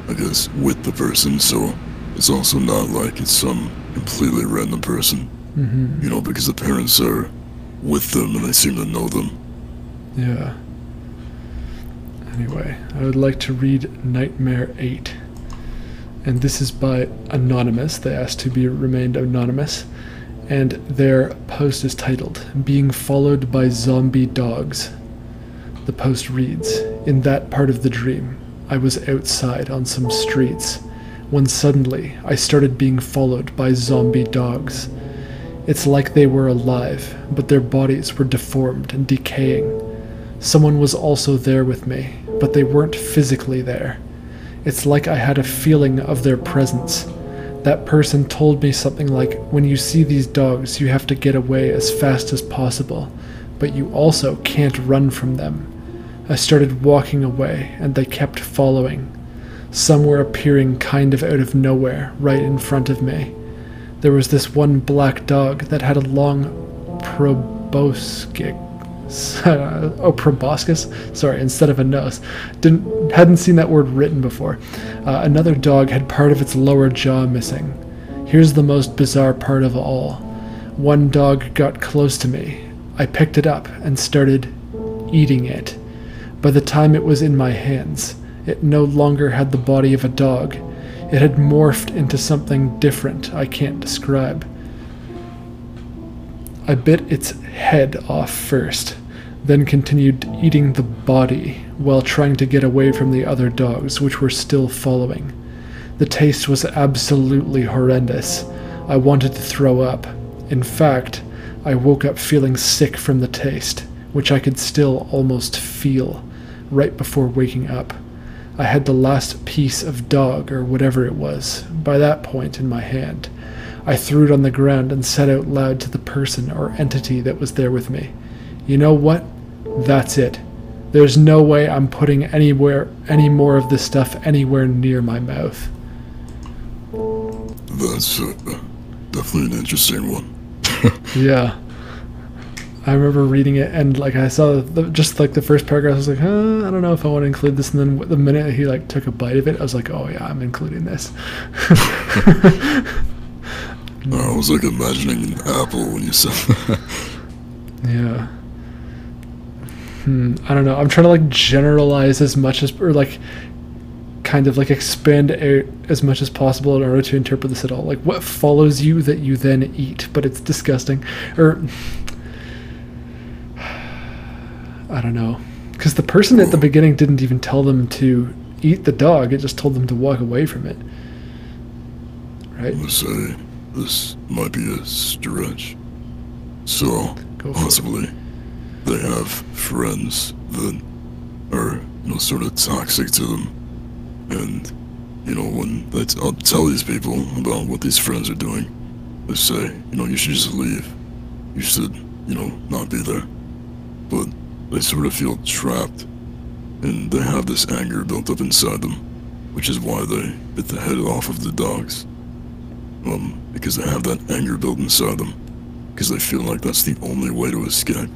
I guess, with the person, so it's also not like it's some completely random person, mm-hmm. you know, because the parents are with them and they seem to know them. yeah. Anyway i would like to read nightmare 8 and this is by anonymous. They asked to be remained anonymous. And their post is titled being followed by zombie dogs the post reads in that part of the dream i was outside on some streets when suddenly i started being followed by zombie dogs. It's like they were alive but their bodies were deformed and decaying. Someone was also there with me but they weren't physically there. It's like I had a feeling of their presence. That person told me something like, when you see these dogs, you have to get away as fast as possible, but you also can't run from them. I started walking away, and they kept following. Some were appearing kind of out of nowhere, right in front of me. There was this one black dog that had a long proboscis oh proboscis sorry instead of a nose didn't hadn't seen that word written before uh, another dog had part of its lower jaw missing here's the most bizarre part of all one dog got close to me i picked it up and started eating it by the time it was in my hands it no longer had the body of a dog it had morphed into something different i can't describe I bit its head off first, then continued eating the body while trying to get away from the other dogs, which were still following. The taste was absolutely horrendous. I wanted to throw up. In fact, I woke up feeling sick from the taste, which I could still almost feel right before waking up. I had the last piece of dog, or whatever it was, by that point in my hand. I threw it on the ground and said out loud to the person or entity that was there with me, You know what? That's it. There's no way I'm putting anywhere any more of this stuff anywhere near my mouth. That's uh, definitely an interesting one. Yeah. I remember reading it and like I saw the, just like the first paragraph I was like, huh, I don't know if I want to include this and then the minute he like took a bite of it I was like, oh yeah, I'm including this. I was like imagining an apple when you said that. Yeah. Hmm. I don't know. I'm trying to like generalize as much as, or like, kind of like expand out as much as possible in order to interpret this at all. Like, what follows you that you then eat, but it's disgusting, or I don't know, because the person at the beginning didn't even tell them to eat the dog. It just told them to walk away from it. Right? Gonna say this might be a stretch. So, for it. possibly, they have friends that are, you know, sort of toxic to them. And, you know, when they t- I'll tell these people about what these friends are doing, they say, you know, you should just leave. You should, you know, not be there. But they sort of feel trapped. And they have this anger built up inside them, which is why they bit the head off of the dogs. Um, because they have that anger built inside them. Because they feel like that's the only way to escape.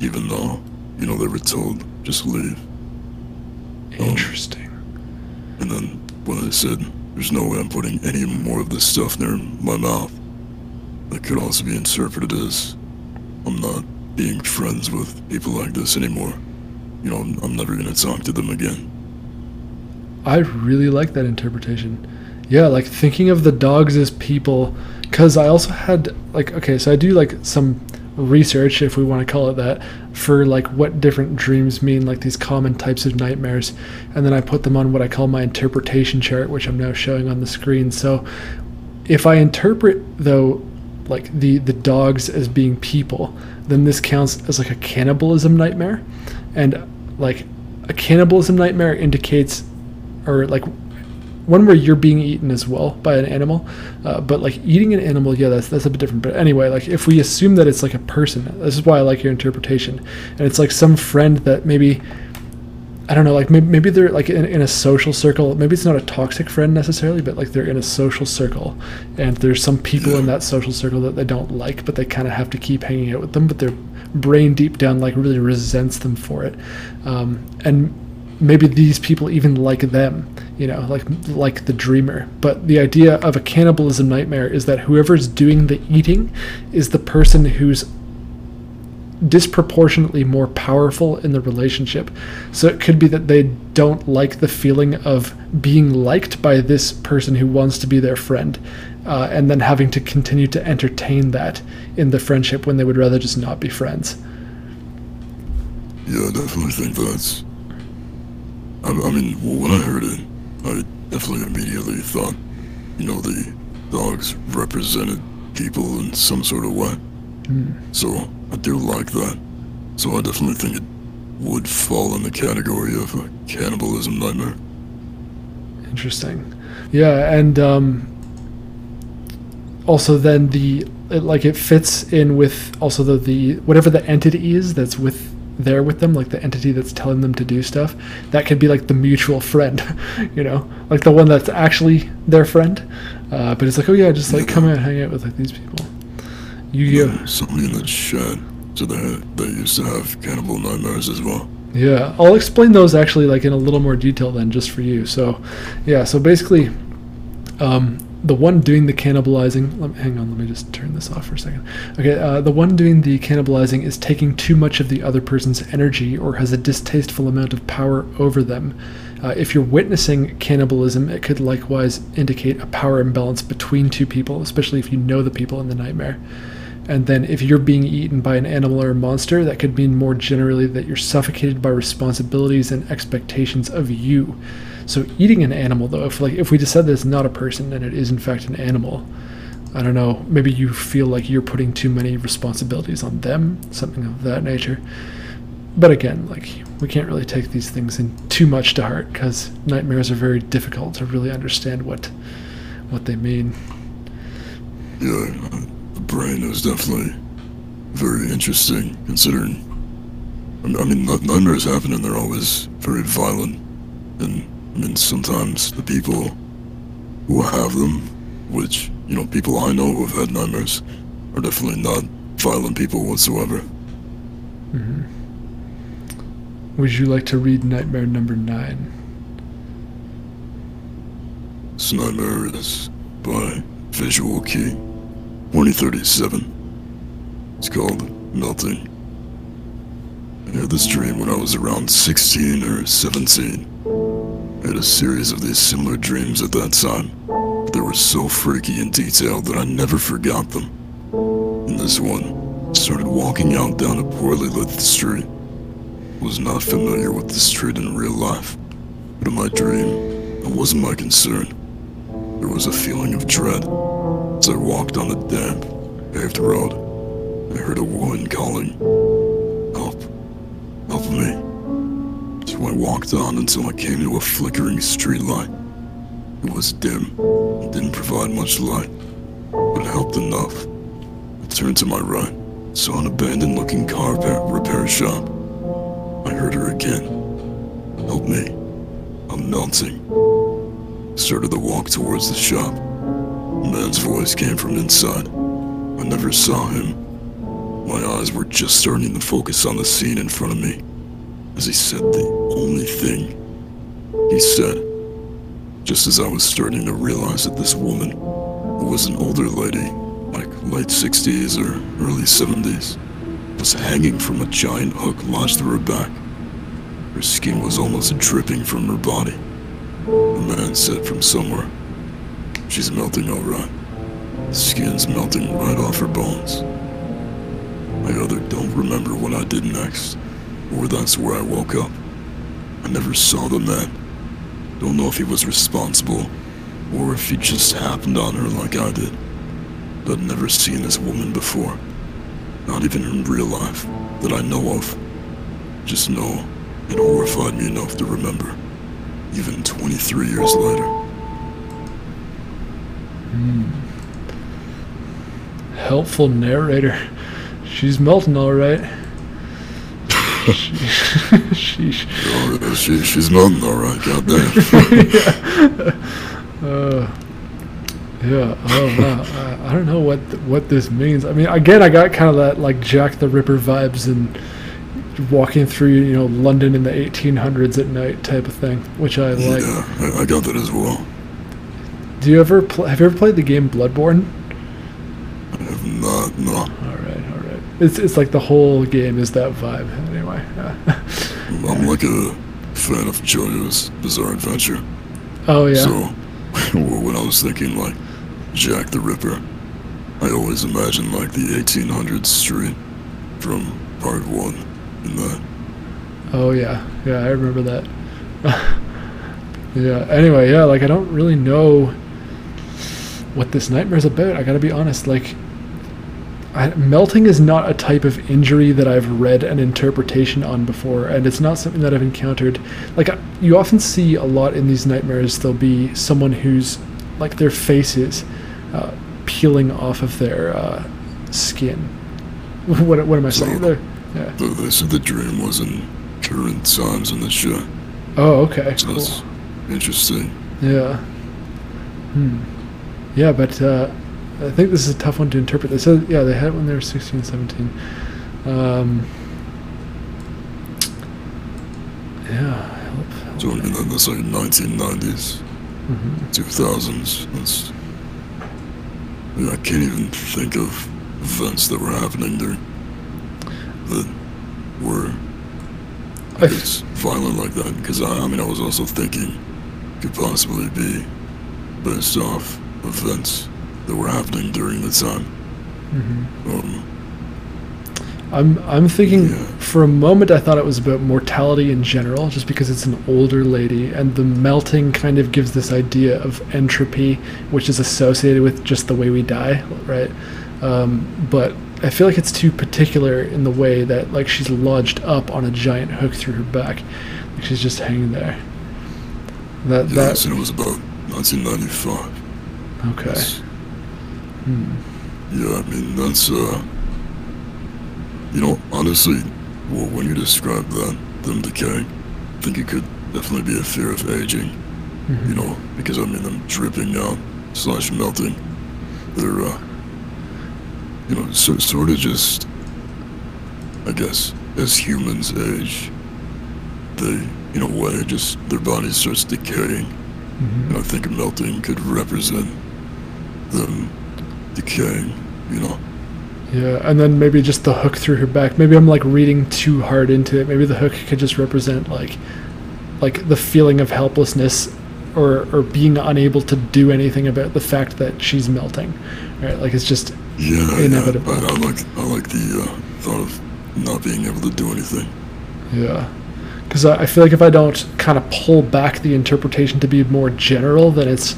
Even though, you know, they were told, just leave. Interesting. And then when I said, there's no way I'm putting any more of this stuff near my mouth, that could also be interpreted as, I'm not being friends with people like this anymore. You know, I'm, I'm never gonna talk to them again. I really like that interpretation. Yeah, like thinking of the dogs as people, because I also had like okay, so I do like some research, if we want to call it that, for like what different dreams mean, like these common types of nightmares, and then I put them on what I call my interpretation chart, which I'm now showing on the screen. So, if I interpret though like the the dogs as being people, then this counts as like a cannibalism nightmare, and like a cannibalism nightmare indicates, or like one where you're being eaten as well by an animal, uh, but like eating an animal, yeah, that's that's a bit different. But anyway, like if we assume that it's like a person, this is why I like your interpretation, and it's like some friend that maybe. I don't know, like maybe, maybe they're like in, in a social circle. Maybe it's not a toxic friend necessarily, but like they're in a social circle, and there's some people in that social circle that they don't like, but they kind of have to keep hanging out with them. But their brain deep down like really resents them for it, um, and maybe these people even like them you know like like the dreamer but the idea of a cannibalism nightmare is that whoever's doing the eating is the person who's disproportionately more powerful in the relationship so it could be that they don't like the feeling of being liked by this person who wants to be their friend uh, and then having to continue to entertain that in the friendship when they would rather just not be friends Yeah, definitely think that's. I, I mean, when I heard it, I definitely immediately thought, you know, the dogs represented people in some sort of way. So I do like that. So I definitely think it would fall in the category of a cannibalism nightmare. Interesting. Yeah, and um, also then the it, like it fits in with also the the whatever the entity is that's with there with them, like the entity that's telling them to do stuff. That could be like the mutual friend, you know, like the one that's actually their friend. Uh, but it's like, oh yeah, just like come out, hang out with like these people. Yu-Gi-Oh. Somebody in the chat said they, they used to have cannibal nightmares as well. Yeah, I'll explain those actually like in a little more detail then, just for you. So, yeah, so basically, um, the one doing the cannibalizing. Let hang on, let me just turn this off for a second. Okay, uh, the one doing the cannibalizing is taking too much of the other person's energy or has a distasteful amount of power over them. Uh, if you're witnessing cannibalism, it could likewise indicate a power imbalance between two people, especially if you know the people in the nightmare. And then if you're being eaten by an animal or a monster, that could mean more generally that you're suffocated by responsibilities and expectations of you. So eating an animal though, if like if we decide that it's not a person and it is in fact an animal, I don't know, maybe you feel like you're putting too many responsibilities on them, something of that nature. But again, like we can't really take these things in too much to heart because nightmares are very difficult to really understand what what they mean. Yeah, the brain is definitely very interesting considering. I mean, nightmares happen and they're always very violent. And I mean, sometimes the people who have them, which, you know, people I know who have had nightmares, are definitely not violent people whatsoever. Mm-hmm. Would you like to read nightmare number nine? This nightmare is by Visual Key 2037. It's called Melting. I had this dream when I was around 16 or 17. I had a series of these similar dreams at that time. They were so freaky and detailed that I never forgot them. In this one, I started walking out down a poorly lit street. Was not familiar with the street in real life, but in my dream, it wasn't my concern. There was a feeling of dread. As I walked on the damp, paved road, I heard a woman calling, Help, help me. I walked on until I came to a flickering streetlight. It was dim and didn't provide much light, but it helped enough. I turned to my right, saw an abandoned looking car repair, repair shop. I heard her again. Help me. I'm melting. Started to walk towards the shop. A man's voice came from inside. I never saw him. My eyes were just starting to focus on the scene in front of me as he said the only thing he said. Just as I was starting to realize that this woman, who was an older lady, like late 60s or early 70s, was hanging from a giant hook lodged through her back. Her skin was almost dripping from her body. The man said from somewhere, She's melting alright. Skin's melting right off her bones. I either don't remember what I did next, or that's where I woke up. I never saw the man. Don't know if he was responsible, or if he just happened on her like I did. I'd never seen this woman before. Not even in real life that I know of. Just know it horrified me enough to remember, even 23 years later. Hmm. Helpful narrator. She's melting all right. She- Sheesh. Oh, she, she's melting alright, goddamn. Uh, yeah. Oh wow. I, I don't know what what this means. I mean, again, I got kind of that like Jack the Ripper vibes and walking through you know London in the 1800s at night type of thing, which I like. yeah, I, I got that as well. Do you ever pl- have you ever played the game Bloodborne? I have not, no. All right, all right. It's it's like the whole game is that vibe. I'm like a fan of JoJo's Bizarre Adventure. oh yeah. So, when I was thinking like Jack the Ripper, I always imagined like the 1800s street from part one in that. Oh yeah, yeah, I remember that. yeah. Anyway, yeah, like I don't really know what this nightmare's about. I gotta be honest. Like, I, melting is not a type of injury that I've read an interpretation on before, and it's not something that I've encountered. Like, you often see a lot in these nightmares. There'll be someone who's like their faces uh, peeling off of their uh, skin. what, what am I saying there? Yeah. Though they said the dream was in current times in the show. Oh, okay. So Cool. that's interesting. Yeah. Hmm. Yeah, but uh, I think this is a tough one to interpret. They said, yeah, they had it when they were 16, 17. Um, yeah. Help, help. So I mean, that- that's like 1990s, Mhm. 2000s. That's. I, mean, I can't even think of events that were happening there that were I it's violent like that because I, I mean I was also thinking could possibly be based off events that were happening during the time. Mhm. Um, I'm I'm thinking Yeah. for a moment I thought it was about mortality in general, just because it's an older lady, and the melting kind of gives this idea of entropy, which is associated with just the way we die, right? Um, but I feel like it's too particular in the way that like she's lodged up on a giant hook through her back, like she's just hanging there. That yeah, that it was about 1995. okay. That's- Hmm. Yeah, I mean that's uh, you know, honestly, well, when you describe that them decaying, I think it could definitely be a fear of aging. Mhm. You know, because I mean them dripping out slash melting. They're uh, you know, so, sort of just, I guess, as humans age, they, in a way, just their body starts decaying. Mhm. And I think melting could represent them decaying, you know. Yeah, and then maybe just the hook through her back. Maybe I'm like reading too hard into it. Maybe the hook could just represent like like the feeling of helplessness or or being unable to do anything about the fact that she's melting. Right? Like it's just Yeah, Inevitable. yeah. I, I like I like the uh, thought of not being able to do anything. yeah. Cuz I, I feel like if I don't kind of pull back the interpretation to be more general, then it's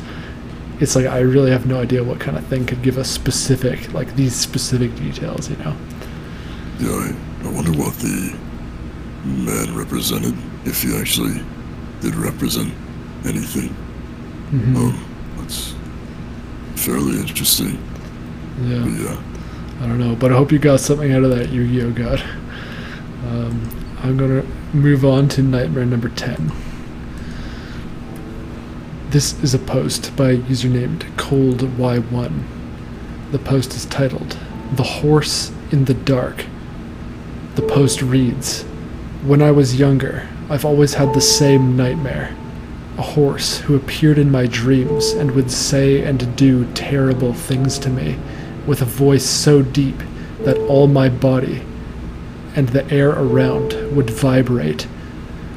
it's like I really have no idea what kind of thing could give us specific like these specific details, you know. Yeah, I, I wonder what the man represented, if he actually did represent anything. Mhm. Um, that's fairly interesting. Yeah. But yeah, I don't know, but I hope you got something out of that Yu-Gi-Oh God. Um, I'm gonna move on to nightmare number ten. This is a post by a user named Cold Y1. The post is titled "The Horse in the Dark." The post reads, "When I was younger, I've always had the same nightmare." A horse who appeared in my dreams and would say and do terrible things to me with a voice so deep that all my body and the air around would vibrate.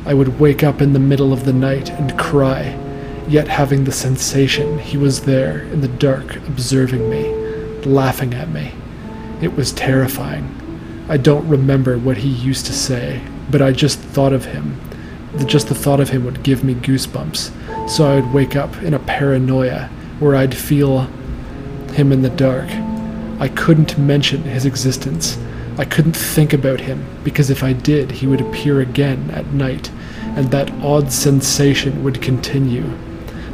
I would wake up in the middle of the night and cry, yet having the sensation he was there in the dark observing me, laughing at me. It was terrifying. I don't remember what he used to say, but I just thought of him. Just the thought of him would give me goosebumps, so I would wake up in a paranoia where I'd feel him in the dark, I couldn't mention his existence. I couldn't think about him, because if I did, he would appear again at night, and that odd sensation would continue.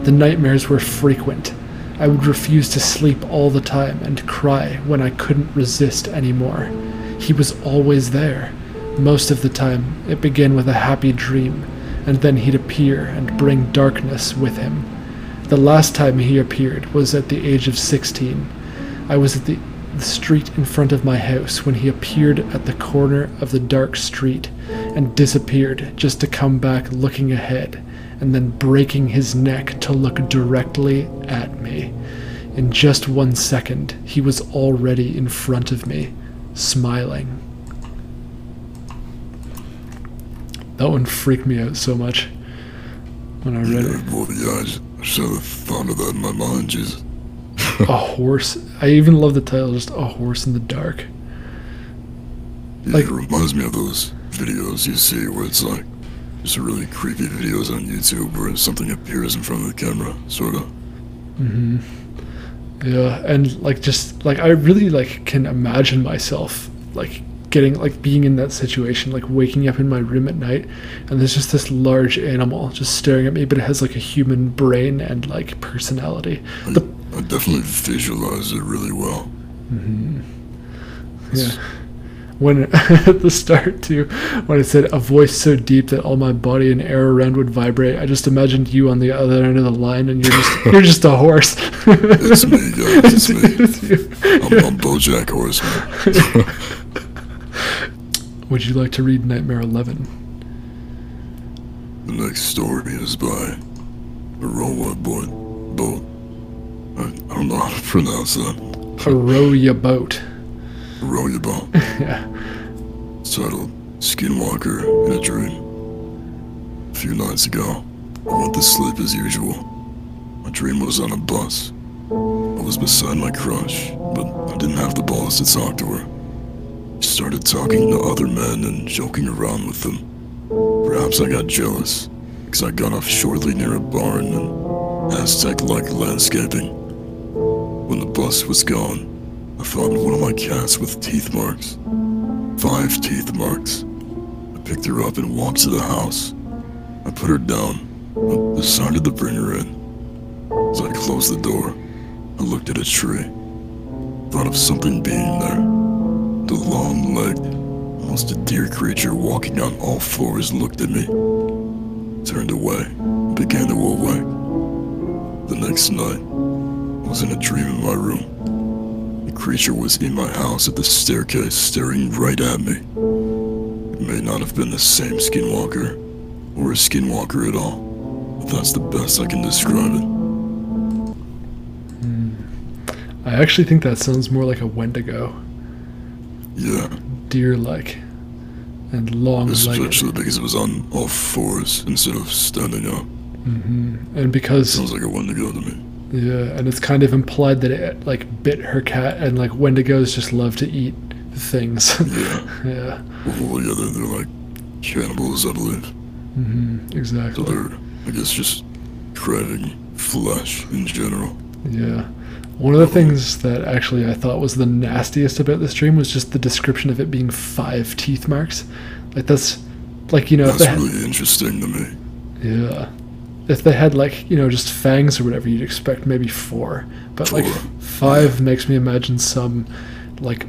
The nightmares were frequent. I would refuse to sleep all the time and cry when I couldn't resist anymore. He was always there. Most of the time, it began with a happy dream, and then he'd appear and bring darkness with him. The last time he appeared was at the age of 16. I was at the, the street in front of my house when he appeared at the corner of the dark street and disappeared just to come back looking ahead and then breaking his neck to look directly at me. In just one second, he was already in front of me, smiling. That one freaked me out so much when I read Yeah, it. boy, yeah, I just, I should have thought of that in my mind, Jesus. A horse. I even love the title, just a horse in the dark. Yeah, Like- it reminds me of those videos you see where it's like just really creepy videos on YouTube where something appears in front of the camera, sort of. Mm-hmm. Yeah, and like just like I really like can imagine myself like getting like being in that situation, like waking up in my room at night and there's just this large animal just staring at me, but it has like a human brain and like personality. I, The, I definitely visualize it really well. Mm-hmm. Yeah. When at the start too, when it said a voice so deep that all my body and air around would vibrate, I just imagined you on the other end of the line and you're just you're just a horse. It's me, guys. It's me. I'm, I'm BoJack Horseman. Would you like to read Nightmare 11? The next story is by Aroa Boy Boat. I, I don't know how to pronounce that. A row ya boat. Aroa Boat. Yeah. It's titled Skinwalker in a Dream. A few nights ago, I went to sleep as usual. My dream was on a bus. I was beside my crush, but I didn't have the balls to talk to her. She started talking to other men and joking around with them. Perhaps I got jealous, because I got off shortly near a barn and Aztec-like landscaping. When the bus was gone, I found one of my cats with teeth marks. Five teeth marks. I picked her up and walked to the house. I put her down, but decided to bring her in. As I closed the door, I looked at a tree. Thought of something being there. The long-legged, almost a deer creature walking on all fours looked at me, turned away, and began to awake. The next night, I was in a dream in my room. Creature was in my house at the staircase, staring right at me. It may not have been the same skinwalker, or a skinwalker at all, but that's the best I can describe it. Hmm. I actually think that sounds more like a Wendigo. Yeah, Deer like. And long especially because it was on all fours instead of standing up. Mm-hmm. And because Sounds like a Wendigo to me. Yeah, and it's kind of implied that it like bit her cat and like Wendigos just love to eat things. Yeah. yeah. Well, yeah, they're, they're like cannibals, I believe. Mm hmm So Exactly. they're, I guess, just craving flesh in general. Yeah. One of the things that actually I thought was the nastiest about this dream was just the description of it being five teeth marks. Like that's like you know That's had, really interesting to me. yeah. If they had like, you know, just fangs or whatever, you'd expect maybe four. But like five makes me imagine some like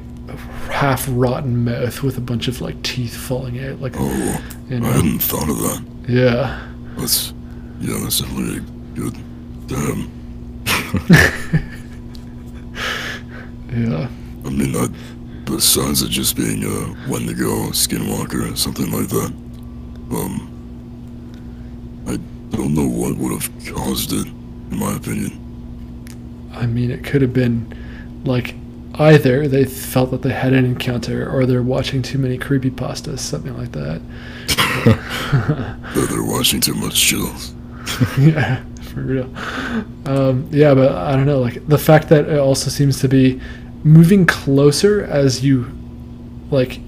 half rotten mouth with a bunch of like teeth falling out. Like Oh, you I hadn't thought of that. Yeah. That's, yeah, that's definitely good. Damn. Yeah. I mean, I, besides it just being a Wendigo, Skinwalker, or something like that, um, don't know what would have caused it, in my opinion. I mean, it could have been like either they felt that they had an encounter or they're watching too many creepy pastas, something like that. That they're watching too much chills. yeah, for real. Um, yeah, but I don't know. Like the fact that it also seems to be moving closer as you like.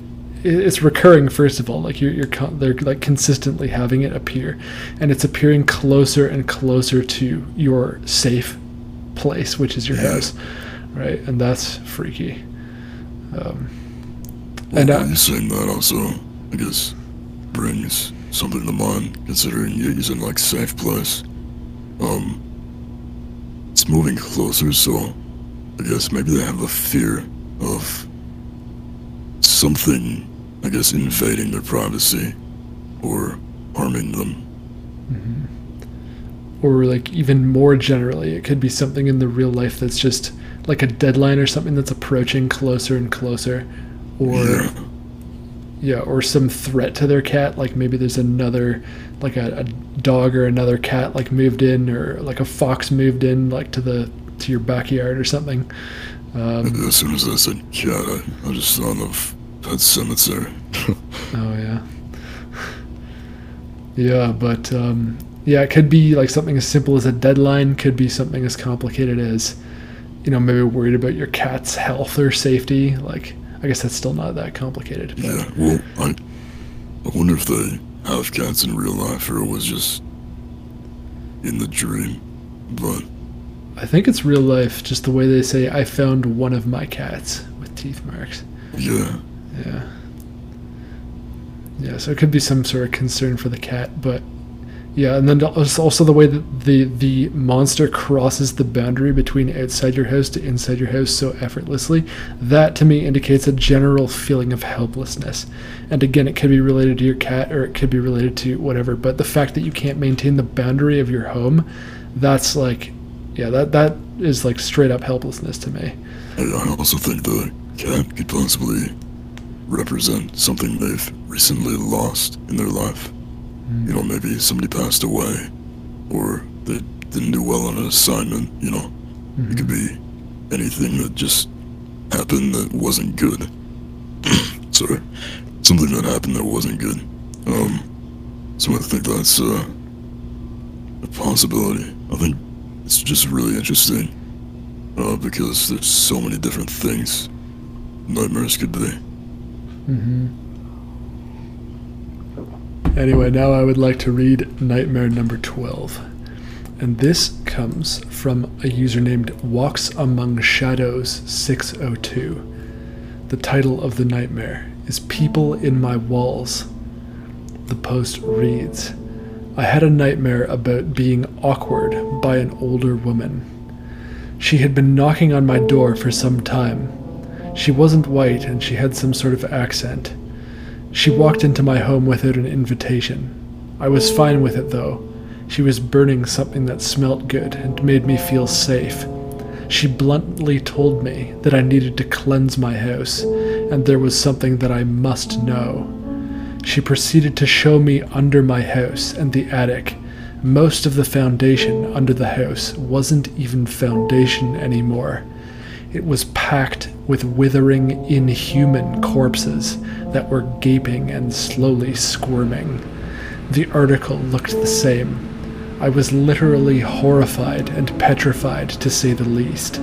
It's recurring, first of all. Like you're, you're, con- they're like consistently having it appear, and it's appearing closer and closer to your safe place, which is your Yeah. house. right? And that's freaky. Um, Well, And, uh, you saying that also, I guess, brings something to mind, considering you're using like safe place. Um, it's moving closer, so I guess maybe they have a fear of something, I guess, invading their privacy or harming them. Mm-hmm. or like even more generally, it could be something in the real life that's just like a deadline or something that's approaching closer and closer, or Yeah, yeah, or some threat to their cat. Like maybe there's another, like a, a dog or another cat like moved in, or like a fox moved in, like to the to your backyard or something. Um, as soon as I said cat, I, I just thought of Pet Sematary. Oh yeah. Yeah, but um, yeah, it could be like something as simple as a deadline. Could be something as complicated as, you know, maybe worried about your cat's health or safety. Like, I guess that's still not that complicated. But Yeah, well, I, I wonder if they have cats in real life or it was just in the dream. But I think it's real life. Just the way they say, "I found one of my cats with teeth marks." yeah, Yeah. Yeah, so it could be some sort of concern for the cat, but yeah, and then also the way that the the monster crosses the boundary between outside your house to inside your house so effortlessly. That to me indicates a general feeling of helplessness. And again, it could be related to your cat or it could be related to whatever, but the fact that you can't maintain the boundary of your home, that's like yeah, that that is like straight up helplessness to me. I, also think the cat could possibly represent something they've recently lost in their life. You know, maybe somebody passed away, or they didn't do well on an assignment. You know, it could be anything that just happened that wasn't good. Sorry, something that happened that wasn't good. Um, so I think that's uh, a possibility. I think it's just really interesting uh, because there's so many different things nightmares could be. Mhm. Anyway, now I would like to read Nightmare number 12. And this comes from a user named Walks Among Shadows 602. The title of the nightmare is People in My Walls. The post reads I had a nightmare about being awkward by an older woman. She had been knocking on my door for some time. She wasn't white and she had some sort of accent. She walked into my home without an invitation. I was fine with it though. She was burning something that smelt good and made me feel safe. She bluntly told me that I needed to cleanse my house, and there was something that I must know. She proceeded to show me under my house and the attic. Most of the foundation under the house wasn't even foundation anymore. It was packed with withering, inhuman corpses that were gaping and slowly squirming. The article looked the same. I was literally horrified and petrified, to say the least.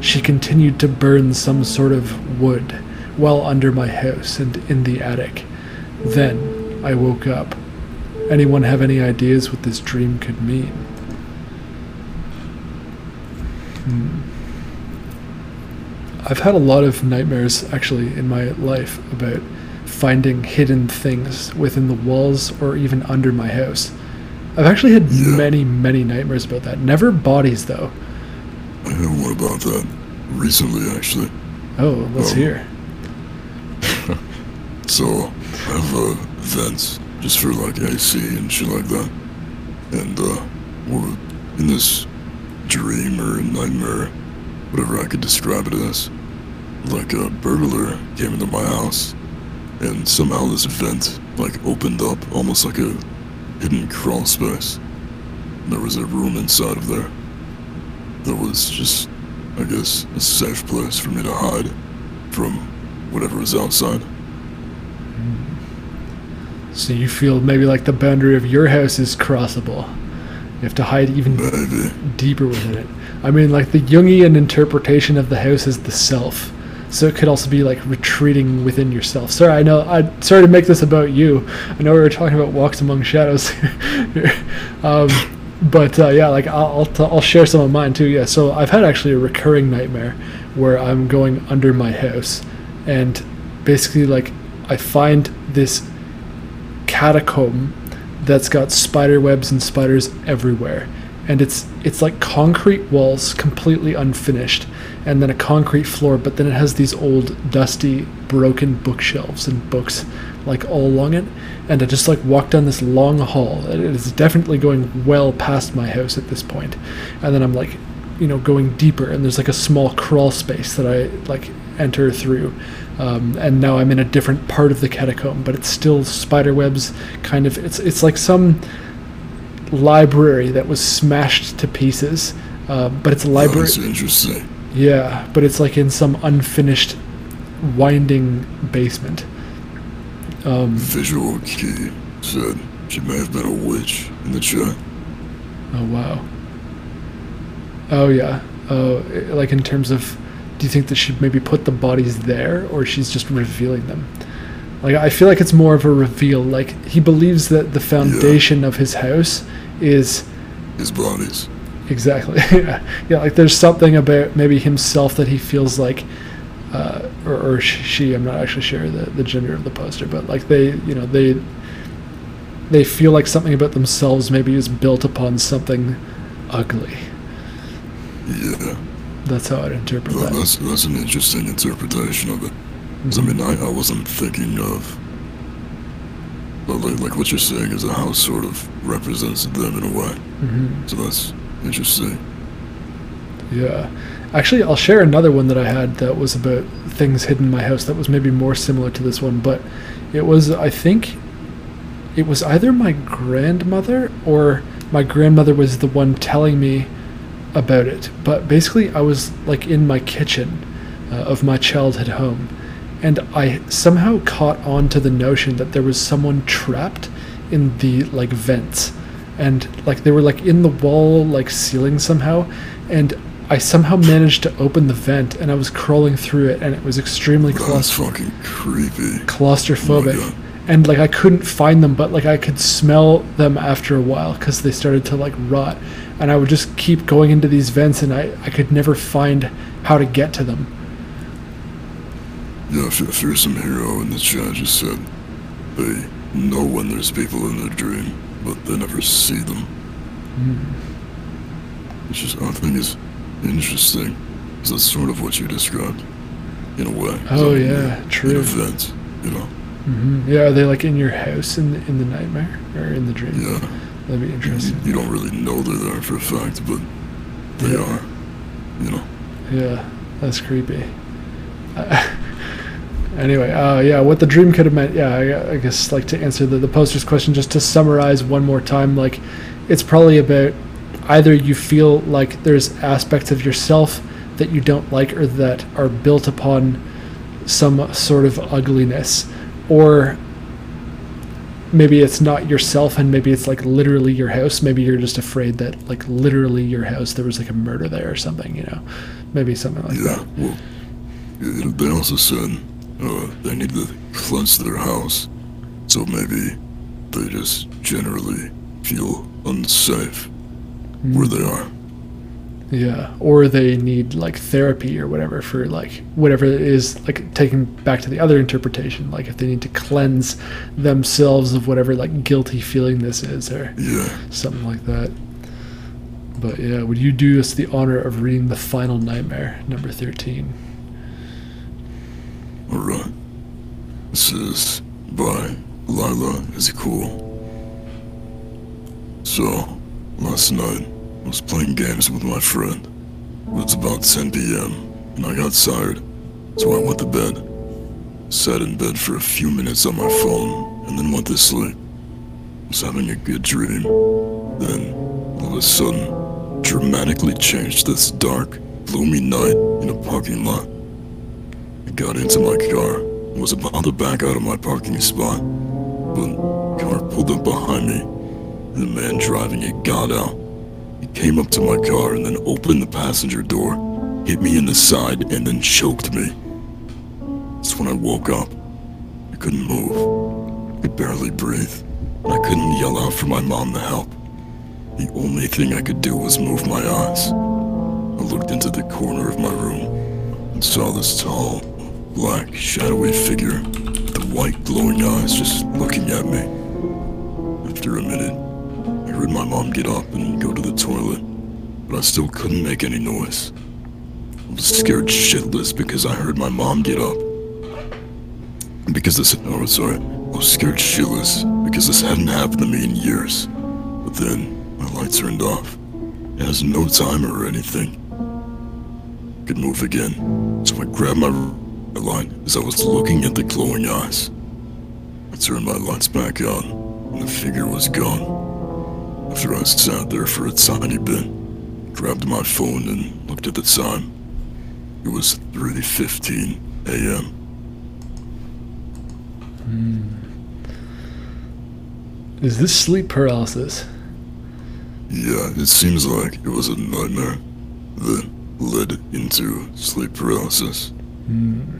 She continued to burn some sort of wood well under my house and in the attic. Then I woke up. Anyone have any ideas what this dream could mean? Hmm. I've had a lot of nightmares actually in my life about finding hidden things within the walls or even under my house. I've actually had Yeah. many, many nightmares about that. Never bodies though. I had one about that recently, actually. Oh, let's Oh. hear. So I have uh, vents just for like AC and shit like that. And uh, we're in this dream or nightmare, whatever I could describe it as. Like a burglar came into my house, and somehow this vent like opened up, almost like a hidden crawl space. And there was a room inside of there. That was just, I guess, a safe place for me to hide from whatever was outside. So you feel maybe like the boundary of your house is crossable. You have to hide even deeper within it. I mean, like the Jungian interpretation of the house is the self. So it could also be like retreating within yourself. Sorry, I know. I sorry to make this about you. I know we were talking about walks among shadows, um, but uh, yeah, like I'll I'll, t- I'll share some of mine too. Yeah. So I've had actually a recurring nightmare where I'm going under my house, and basically like I find this catacomb that's got spider webs and spiders everywhere. And it's it's like concrete walls completely unfinished and then a concrete floor but then it has these old dusty broken bookshelves and books like all along it. And i just like walk down this long hall. It is definitely going well past my house at this point. And then i'm like you know going deeper and there's like a small crawl space that i like enter through um, and now i'm in a different part of the catacomb but it's still spider webs kind of it's it's like some library that was smashed to pieces uh, but it's a library That's interesting. yeah but it's like in some unfinished winding basement um, Visual Key said she may have been a witch in the chat. oh wow oh yeah oh i- like in terms of do you think that she maybe put the bodies there or she's just revealing them? Like i feel like it's more of a reveal. Like he believes that the foundation of his house is His bodies. exactly. Yeah. Yeah like there's something about maybe himself that he feels like uh, or, or she i'm not actually sure the, the gender of the poster but like they you know they they feel like something about themselves maybe is built upon something ugly. Yeah. That's how i'd interpret Well, that that's that's an interesting interpretation of it. 'Cause, I mean, I, I wasn't thinking of. But like, like what you're saying is the house sort of represents them in a way. hmm So that's interesting. Yeah. Actually, I'll share another one that I had that was about things hidden in my house that was maybe more similar to this one, but it was, I think, it was either my grandmother or my grandmother was the one telling me about it. But basically, I was like in my kitchen uh, of my childhood home, and I somehow caught on to the notion that there was someone trapped in the like vents and like they were like in the wall like ceiling somehow. And i somehow managed to open the vent and i was crawling through it and it was extremely That's fucking creepy. claustrophobic. Oh and like i couldn't find them but like i could smell them after a while because they started to like rot and i would just keep going into these vents and i, I could never find how to get to them Yeah, if, if there's some hero in the chat just said they know when there's people in their dream, but they never see them. Which is, I think is interesting. 'cause that's sort of what you described, in a way. Oh, I yeah, In true. a vent, you know. hmm yeah are they like in your house in the, in the nightmare or in the dream Yeah. That'd be You, interesting you don't really know they're there for a fact, but they Yeah. are. You know. Yeah, that's creepy. Uh, anyway, uh, yeah, what the dream could have meant. Yeah, I, I guess like to answer the, the poster's question, just to summarize one more time, like it's probably about either you feel like there's aspects of yourself that you don't like or that are built upon some sort of ugliness, or maybe it's not yourself and maybe it's like literally your house maybe you're just afraid that like literally your house there was like a murder there or something you know maybe something like that. Yeah, that well, they also said uh, they need to cleanse their house, so maybe they just generally feel unsafe where they are. Yeah. Or they need like therapy or whatever for like whatever it is like taking back to the other interpretation like if they need to cleanse themselves of whatever like guilty feeling this is or Yeah, something like that. But yeah would you do us the honor of reading the final nightmare number 13 alright. This is by Lila. Is it Cool. So, last night, I was playing games with my friend. It's about 10 p.m., and I got tired, so I went to bed. Sat in bed for a few minutes on my phone, and then went to sleep. I Was having a good dream. Then, all of a sudden, dramatically changed this dark, gloomy night in a parking lot. I got into my car and was about to back out of my parking spot, but car pulled up behind me. and The man driving it got out. Came up to my car and then opened the passenger door, hit me in the side, and then choked me. That's when I woke up. I couldn't move. I could barely breathe. I couldn't yell out for my mom to help. The only thing I could do was move my eyes. I looked into the corner of my room. and saw this tall, black, shadowy figure with the white glowing eyes just looking at me. After a minute, heard my mom get up and go to the toilet, but I still couldn't make any noise. I was scared shitless because I heard my mom get up. And because this, oh sorry, I was scared shitless because this hadn't happened to me in years. But then, my light turned off. It has no timer or anything. I could move again, so I grabbed my light as I was looking at the glowing eyes. I turned my lights back on, and the figure was gone. After I sat there for a tiny bit, grabbed my phone and looked at the time. It was 3.15 a.m. Hmm. Is this sleep paralysis? Yeah, it seems like it was a nightmare that led into sleep paralysis. Hmm.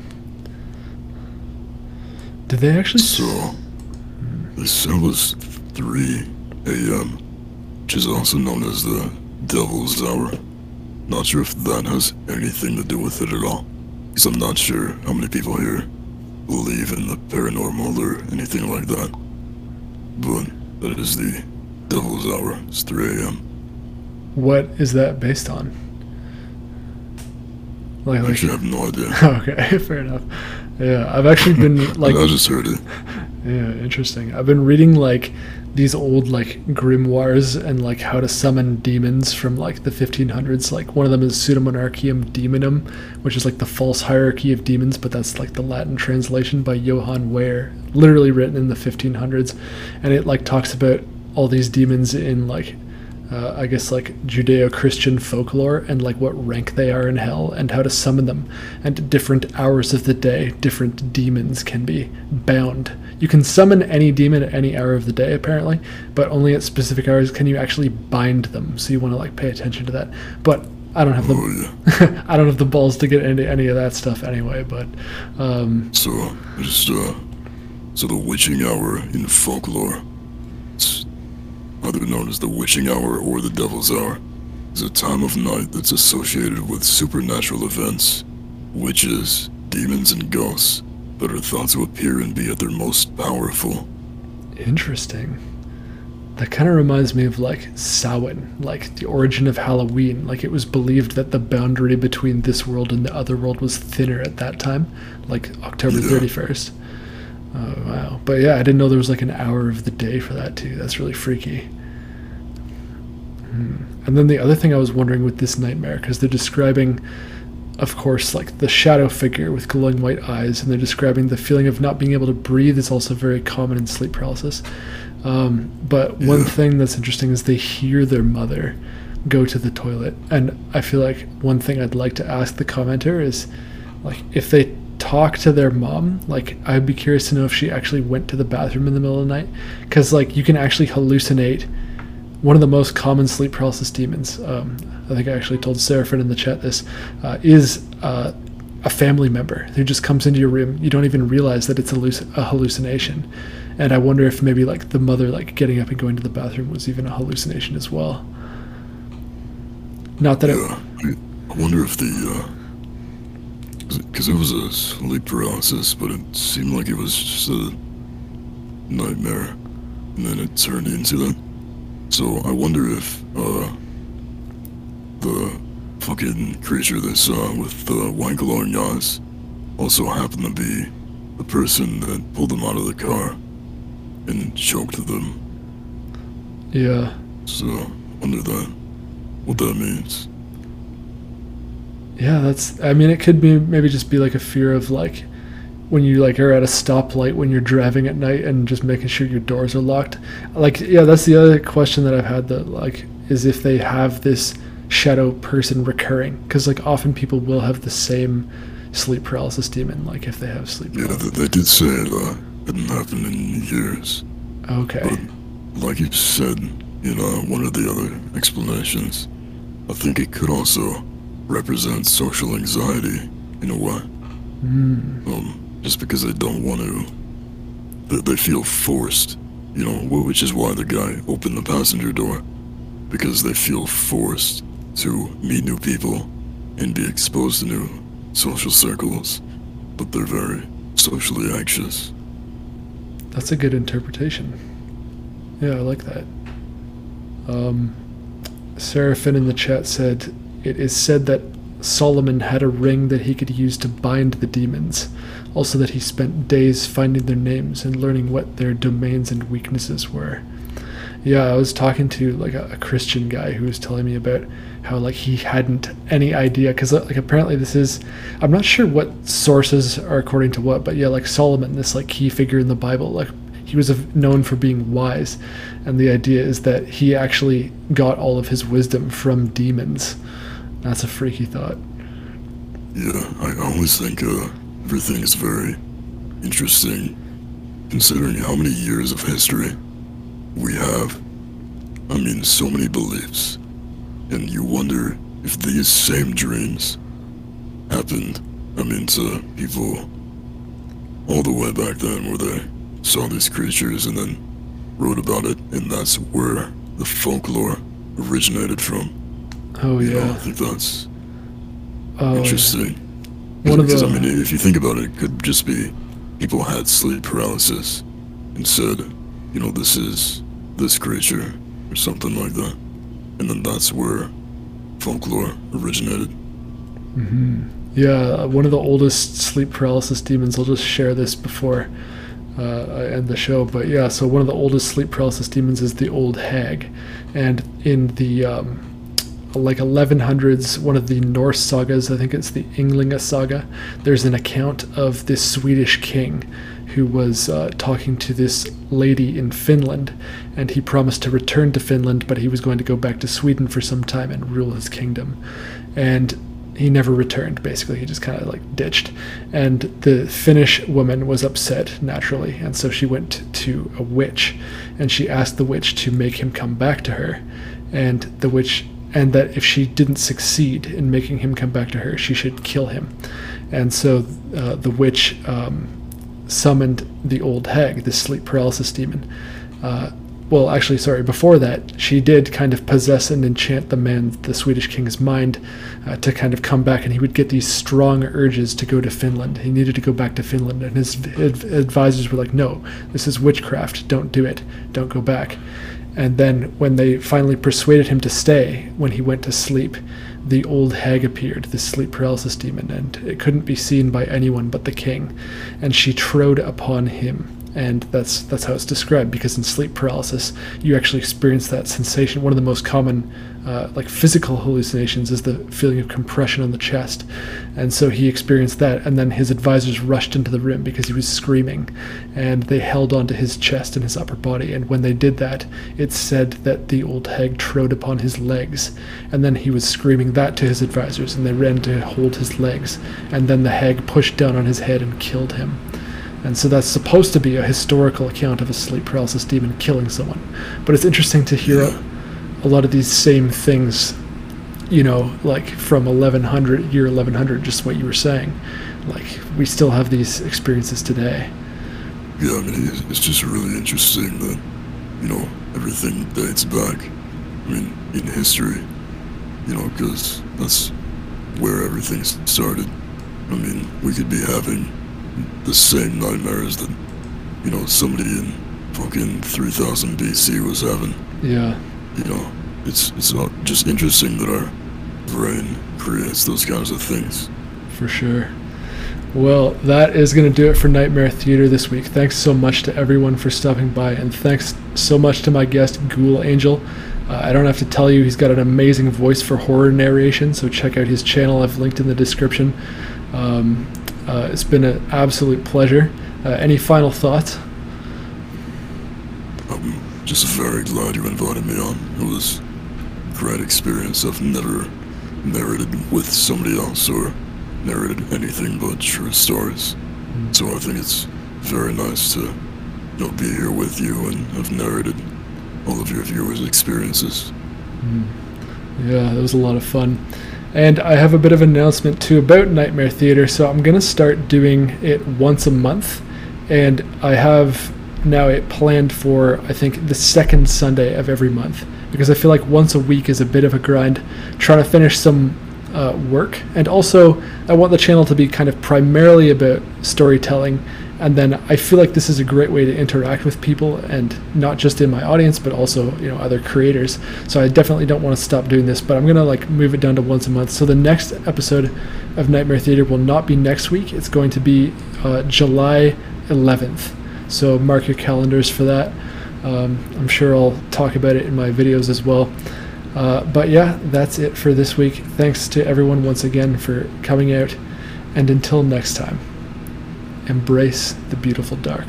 Did they actually? So, they said it was 3 a.m., which is also known as the Devil's Hour. Not sure if that has anything to do with it at all, because I'm not sure how many people here believe in the paranormal or anything like that. But that is the Devil's Hour. It's 3 a.m. What is that based on? Like, like Actually, I have no idea. okay, fair enough. Yeah, I've actually been like, I just heard it. yeah, interesting. I've been reading like these old like grimoires and like how to summon demons from like the 1500s. Like one of them is Pseudomonarchium Demonum, which is like the false hierarchy of demons, but that's like the Latin translation by Johann Weyer, literally written in the 1500s, and it like talks about all these demons in like uh, I guess like Judeo-Christian folklore and like what rank they are in hell and how to summon them. And different hours of the day, different demons can be bound. You can summon any demon at any hour of the day apparently, but only at specific hours can you actually bind them. So you want to like pay attention to that. But I don't have the Oh, yeah. I don't have the balls to get into any of that stuff anyway. But um, So, just, uh, so the witching hour in folklore, either known as the witching hour or the devil's hour, is a time of night that's associated with supernatural events, witches, demons, and ghosts that are thought to appear and be at their most powerful. Interesting. That kind of reminds me of like Samhain, like the origin of Halloween. Like it was believed that the boundary between this world and the other world was thinner at that time, like October Yeah. 31st. Oh, wow. But yeah, I didn't know there was like an hour of the day for that too. That's really freaky. Hmm. And then the other thing I was wondering with this nightmare, because they're describing, of course, like the shadow figure with glowing white eyes, and they're describing the feeling of not being able to breathe is also very common in sleep paralysis. Um, but one thing that's interesting is they hear their mother go to the toilet, and I feel like one thing I'd like to ask the commenter is, like, if they talk to their mom, like, I'd be curious to know if she actually went to the bathroom in the middle of the night, because like you can actually hallucinate one of the most common sleep paralysis demons, um, I think I actually told Seraphin in the chat this, uh, is uh, a family member who just comes into your room. You don't even realize that it's a, halluc- a hallucination. And I wonder if maybe like the mother like getting up and going to the bathroom was even a hallucination as well. Not that Yeah, I, I wonder if the, uh, because it was a sleep paralysis, but it seemed like it was just a nightmare, and then it turned into that. So I wonder if, uh, the fucking creature they saw with the white glowing eyes also happened to be the person that pulled them out of the car and choked them. yeah. So under that, what that means. Yeah, that's. I mean, it could be maybe just be like a fear of like when you like are at a stoplight when you're driving at night and just making sure your doors are locked. Like, yeah, that's the other question that I've had. That like is if they have this shadow person recurring, because like often people will have the same sleep paralysis demon. Like if they have sleep. Yeah, paralysis. they, they did say it uh, hadn't happened in years. Okay. But Like you said, you know, one of the other explanations, I think it could also represent social anxiety in a way. Mm. Um, just because they don't want to, they, they feel forced, you know, which is why the guy opened the passenger door, because they feel forced to meet new people and be exposed to new social circles, but they're very socially anxious. That's a good interpretation. Yeah, I like that. Um, Seraphin in the chat said, It is said that Solomon had a ring that he could use to bind the demons. Also, that he spent days finding their names and learning what their domains and weaknesses were. Yeah, I was talking to like a, a Christian guy who was telling me about how like he hadn't any idea because like apparently this is I'm not sure what sources are according to what, but yeah, like Solomon, this like key figure in the Bible, like he was known for being wise, and the idea is that he actually got all of his wisdom from demons. That's a freaky thought. Yeah, I always think uh, everything is very interesting, considering how many years of history we have. I mean, so many beliefs. And you wonder if these same dreams happened, I mean, to people all the way back then where they saw these creatures and then wrote about it, and that's where the folklore originated from. Oh, You know, yeah. I think that's Oh, yeah. interesting. One of because the- I mean, if you think about it, it could just be people had sleep paralysis and said, you know, this is this creature or something like that, and then that's where folklore originated. Yeah, one of the oldest sleep paralysis demons. I'll just share this before uh, I end the show. But yeah, so one of the oldest sleep paralysis demons is the Old Hag, and in the um, like 1100s, one of the Norse sagas, I think it's the Ynglinga saga. There's an account of this Swedish king who was uh, talking to this lady in Finland, and he promised to return to Finland, but he was going to go back to Sweden for some time and rule his kingdom. And he never returned basically he just kind of like ditched and the finnish woman was upset naturally and so she went to a witch and she asked the witch to make him come back to her and the witch and that if she didn't succeed in making him come back to her she should kill him and so uh, the witch um, summoned the old hag, the sleep paralysis demon. Uh, well, actually, sorry, before that, she did kind of possess and enchant the man, the Swedish king's mind, uh, to kind of come back, and he would get these strong urges to go to Finland. He needed to go back to Finland, and his adv- advisors were like, no, this is witchcraft, don't do it, don't go back. And then when they finally persuaded him to stay, when he went to sleep, the old hag appeared, the sleep paralysis demon, and it couldn't be seen by anyone but the king. And she trode upon him. And that's that's how it's described because in sleep paralysis you actually experience that sensation. One of the most common uh, like physical hallucinations is the feeling of compression on the chest, and so he experienced that. And then his advisors rushed into the room because he was screaming, and they held onto his chest and his upper body. And when they did that, it said that the old hag trode upon his legs, and then he was screaming that to his advisors, and they ran to hold his legs. And then the hag pushed down on his head and killed him. And so that's supposed to be a historical account of a sleep paralysis demon killing someone. But it's interesting to hear a, a lot of these same things, you know, like from 1100, year 1100, just what you were saying. Like, we still have these experiences today. Yeah, I mean, it's- it's just really interesting that, you know, everything dates back. I mean, in history, you know, because that's where everything started. I mean, we could be having the same nightmares that, you know, somebody in fucking 3000 BC was having. Yeah. You know, it's it's not just interesting that our brain creates those kinds of things. For sure. Well, that is going to do it for Nightmare Theatre this week. Thanks so much to everyone for stopping by, and thanks so much to my guest, Ghoul Angel. Uh, I don't have to tell you, he's got an amazing voice for horror narration, so check out his channel. I've linked in the description. Um, uh, it's been an absolute pleasure. Uh, any final thoughts? Just very glad you invited me on. It was a great experience. I've never narrated with somebody else or narrated anything but true stories. Hmm. So I think it's very nice to you know, be here with you and have narrated all of your viewers' experiences. Hmm. Yeah, that was a lot of fun. And I have a bit of an announcement too about Nightmare Theatre. So I'm going to start doing it once a month. And I have now it planned for, I think, the second Sunday of every month. Because I feel like once a week is a bit of a grind. Trying to finish some uh, work. And also, I want the channel to be kind of primarily about storytelling. And then I feel like this is a great way to interact with people, and not just in my audience, but also you know other creators. So I definitely don't want to stop doing this, but I'm gonna like move it down to once a month. So the next episode of Nightmare Theatre will not be next week. It's going to be uh, July 11th. So mark your calendars for that. Um, I'm sure I'll talk about it in my videos as well. Uh, but yeah, that's it for this week. Thanks to everyone once again for coming out. And until next time, embrace the beautiful dark.